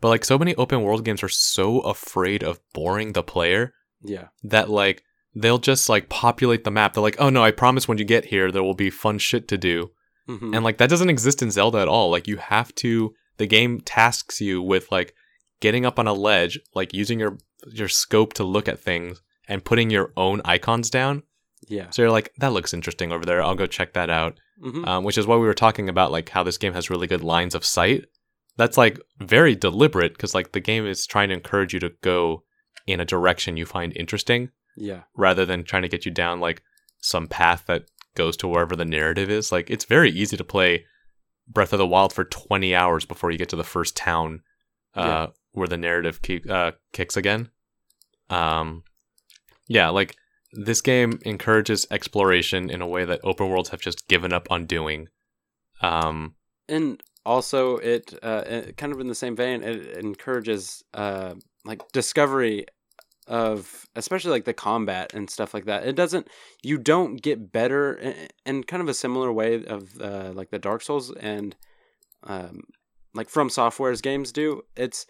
But like so many open world games are so afraid of boring the player Yeah. that like they'll just like populate the map. They're like, "Oh no, I promise when you get here there will be fun shit to do." Mhm. And like that doesn't exist in Zelda at all. Like you have to the game tasks you with like getting up on a ledge, like using your your scope to look at things and putting your own icons down. yeah. So you're like, that looks interesting over there. I'll go check that out. hmm Um, which is why we were talking about like how this game has really good lines of sight. That's like very deliberate because like the game is trying to encourage you to go in a direction you find interesting yeah. rather than trying to get you down like some path that goes to wherever the narrative is. Like it's very easy to play Breath of the Wild for 20 hours before you get to the first town uh, Yeah. where the narrative keep, uh, kicks again. Um, yeah, like this game encourages exploration in a way that open worlds have just given up on doing. Um, and also it uh kind of in the same vein it encourages uh like discovery of especially like the combat and stuff like that it doesn't you don't get better in, in kind of a similar way of uh like the dark souls and um like from software's games do it's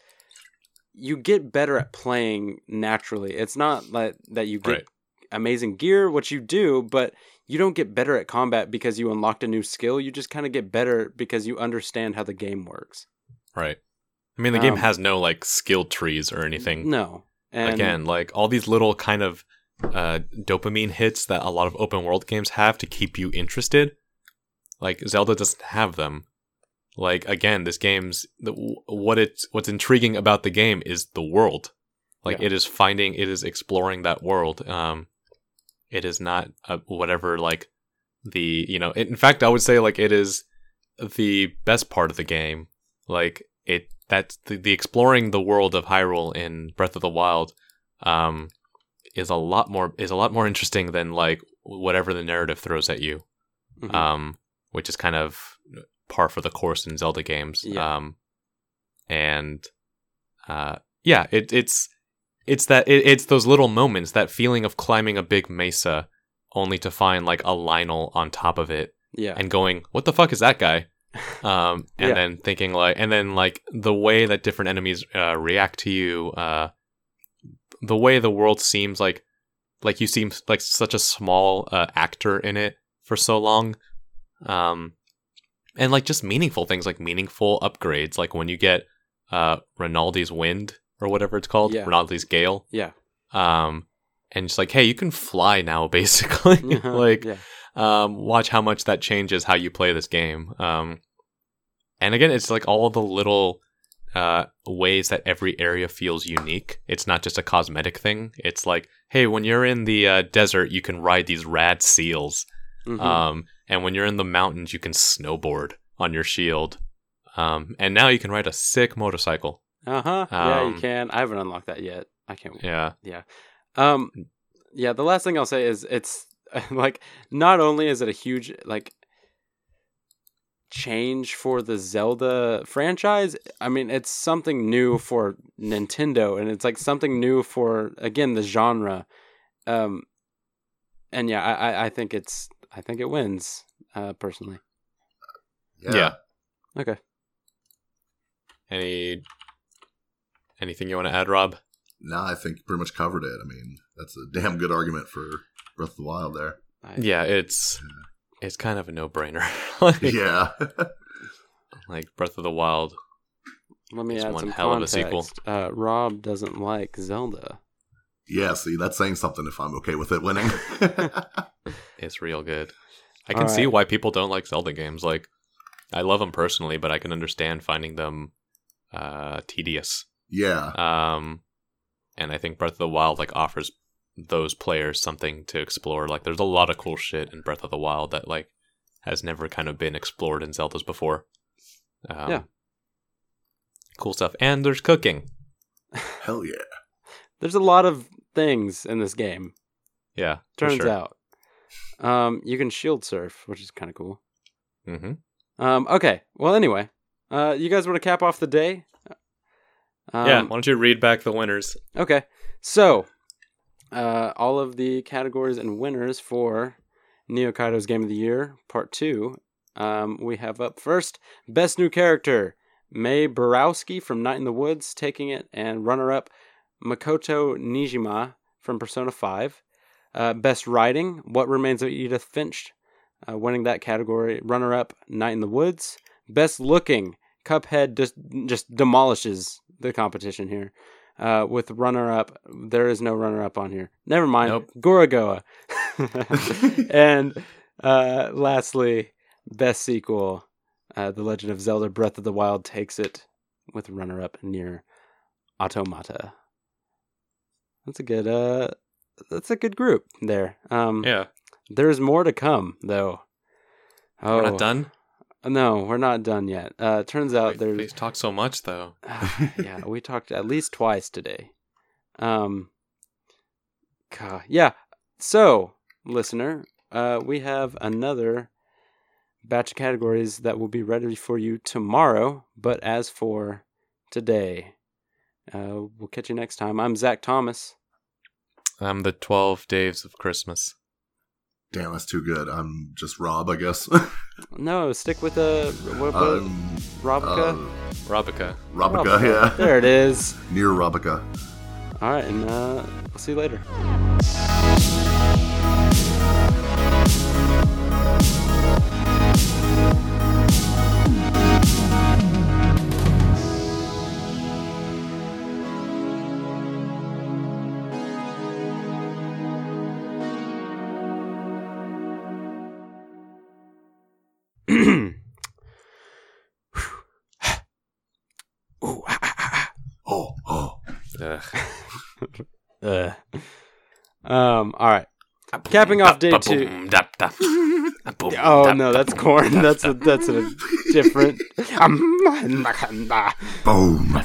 you get better at playing naturally it's not like that you get Right. amazing gear which you do but you don't get better at combat because you unlocked a new skill. You just kind of get better because you understand how the game works. right. I mean, the game Um, has no like skill trees or anything. No, and again like all these little kind of uh, dopamine hits that a lot of open world games have to keep you interested like zelda doesn't have them like again this game's the, what it's what's intriguing about the game is the world like Yeah. it is finding it is exploring that world um it is not uh, whatever like the you know in fact i would say like it is the best part of the game like it that's the, the exploring the world of hyrule in breath of the wild um is a lot more is a lot more interesting than like whatever the narrative throws at you Mhm. um which is kind of par for the course in zelda games Yeah. um and uh yeah it, it's it's that it, it's those little moments that feeling of climbing a big mesa only to find like a Lynel on top of it yeah, and going what the fuck is that guy um and Yeah. then thinking like and then like the way that different enemies uh, react to you uh the way the world seems like like you seem like such a small uh, actor in it for so long um and like just meaningful things like meaningful upgrades like when you get uh rinaldi's wind or whatever it's called Yeah. rinaldi's gale yeah, um and just like hey you can fly now basically like yeah, um, watch how much that changes how you play this game. Um, and again, it's like all the little uh, ways that every area feels unique. It's not just a cosmetic thing. It's like, hey, when you're in the uh, desert, you can ride these rad seals. Mhm. Um, and when you're in the mountains, you can snowboard on your shield. Um, and now you can ride a sick motorcycle. uh huh. yeah, you um, can. I haven't unlocked that yet. I can't. Yeah. Yeah. Um, yeah. The last thing I'll say is it's like not only is it a huge like change for the Zelda franchise. I mean, it's something new for Nintendo, and it's like something new for again the genre. Um, and yeah, I I, I think it's I think it wins uh, personally. Yeah. Okay. Any anything you want to add, Rob? No, I think you pretty much covered it. I mean, that's a damn good argument for Breath of the Wild there. I, Yeah, it's it's kind of a no brainer. like, Yeah. like Breath of the Wild. Let me It's add one some hell of a context. sequel. Uh, Rob doesn't like Zelda. Yeah, see, that's saying something if I'm okay with it winning. It's real good. I All can see why people don't like Zelda games. Like, I love them personally, but I can understand finding them uh, tedious. yeah. Um, and I think Breath of the Wild like offers those players something to explore. Like there's a lot of cool shit in Breath of the Wild that like has never kind of been explored in Zelda's before. Um, Yeah. cool stuff. And there's cooking. Hell yeah. There's a lot of things in this game. Yeah, Turns sure. out, um, you can shield surf, which is kind of cool. hmm Um, okay. Well, anyway, uh, you guys want to cap off the day? Um, yeah, why don't you read back the winners? Okay. So, uh, all of the categories and winners for Neokaido's Game of the Year, Part 2. Um, we have up first Best New Character, Mae Borowski from Night in the Woods taking it, and runner up Makoto Nijima from Persona 5. Uh, Best Writing, What Remains of Edith Finch, uh, winning that category. Runner up Night in the Woods. Best Looking, Cuphead just, just demolishes the competition here uh, with runner up. There is no runner up on here. Never mind. Nope. Gorogoa. and uh, lastly, best sequel, uh, The Legend of Zelda: Breath of the Wild takes it with runner up Nier Automata. That's a good. Uh, that's a good group there. Um, Yeah, There's more to come though. Oh, we're not done. No, we're not done yet. Uh, turns out Wait, there's They talk so much though. yeah, we talked at least twice today. Um, God, yeah. So, listener, uh, we have another batch of categories that will be ready for you tomorrow. But as for today, uh, we'll catch you next time. I'm Zach Thomas. I'm the Twelve Days of Christmas. Damn, that's too good. I'm just Rob, I guess. No, stick with a what about um, Robica? uh, Robica. Robica, yeah. There it is. Near Robica. All right, and uh, we'll see you later. Um. All right. Capping off day two. Oh no, that's corn. That's a that's a different. Boom.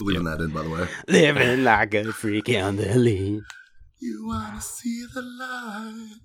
Leaving that in, by the way. Living like a freak on the lead. You wanna see the light?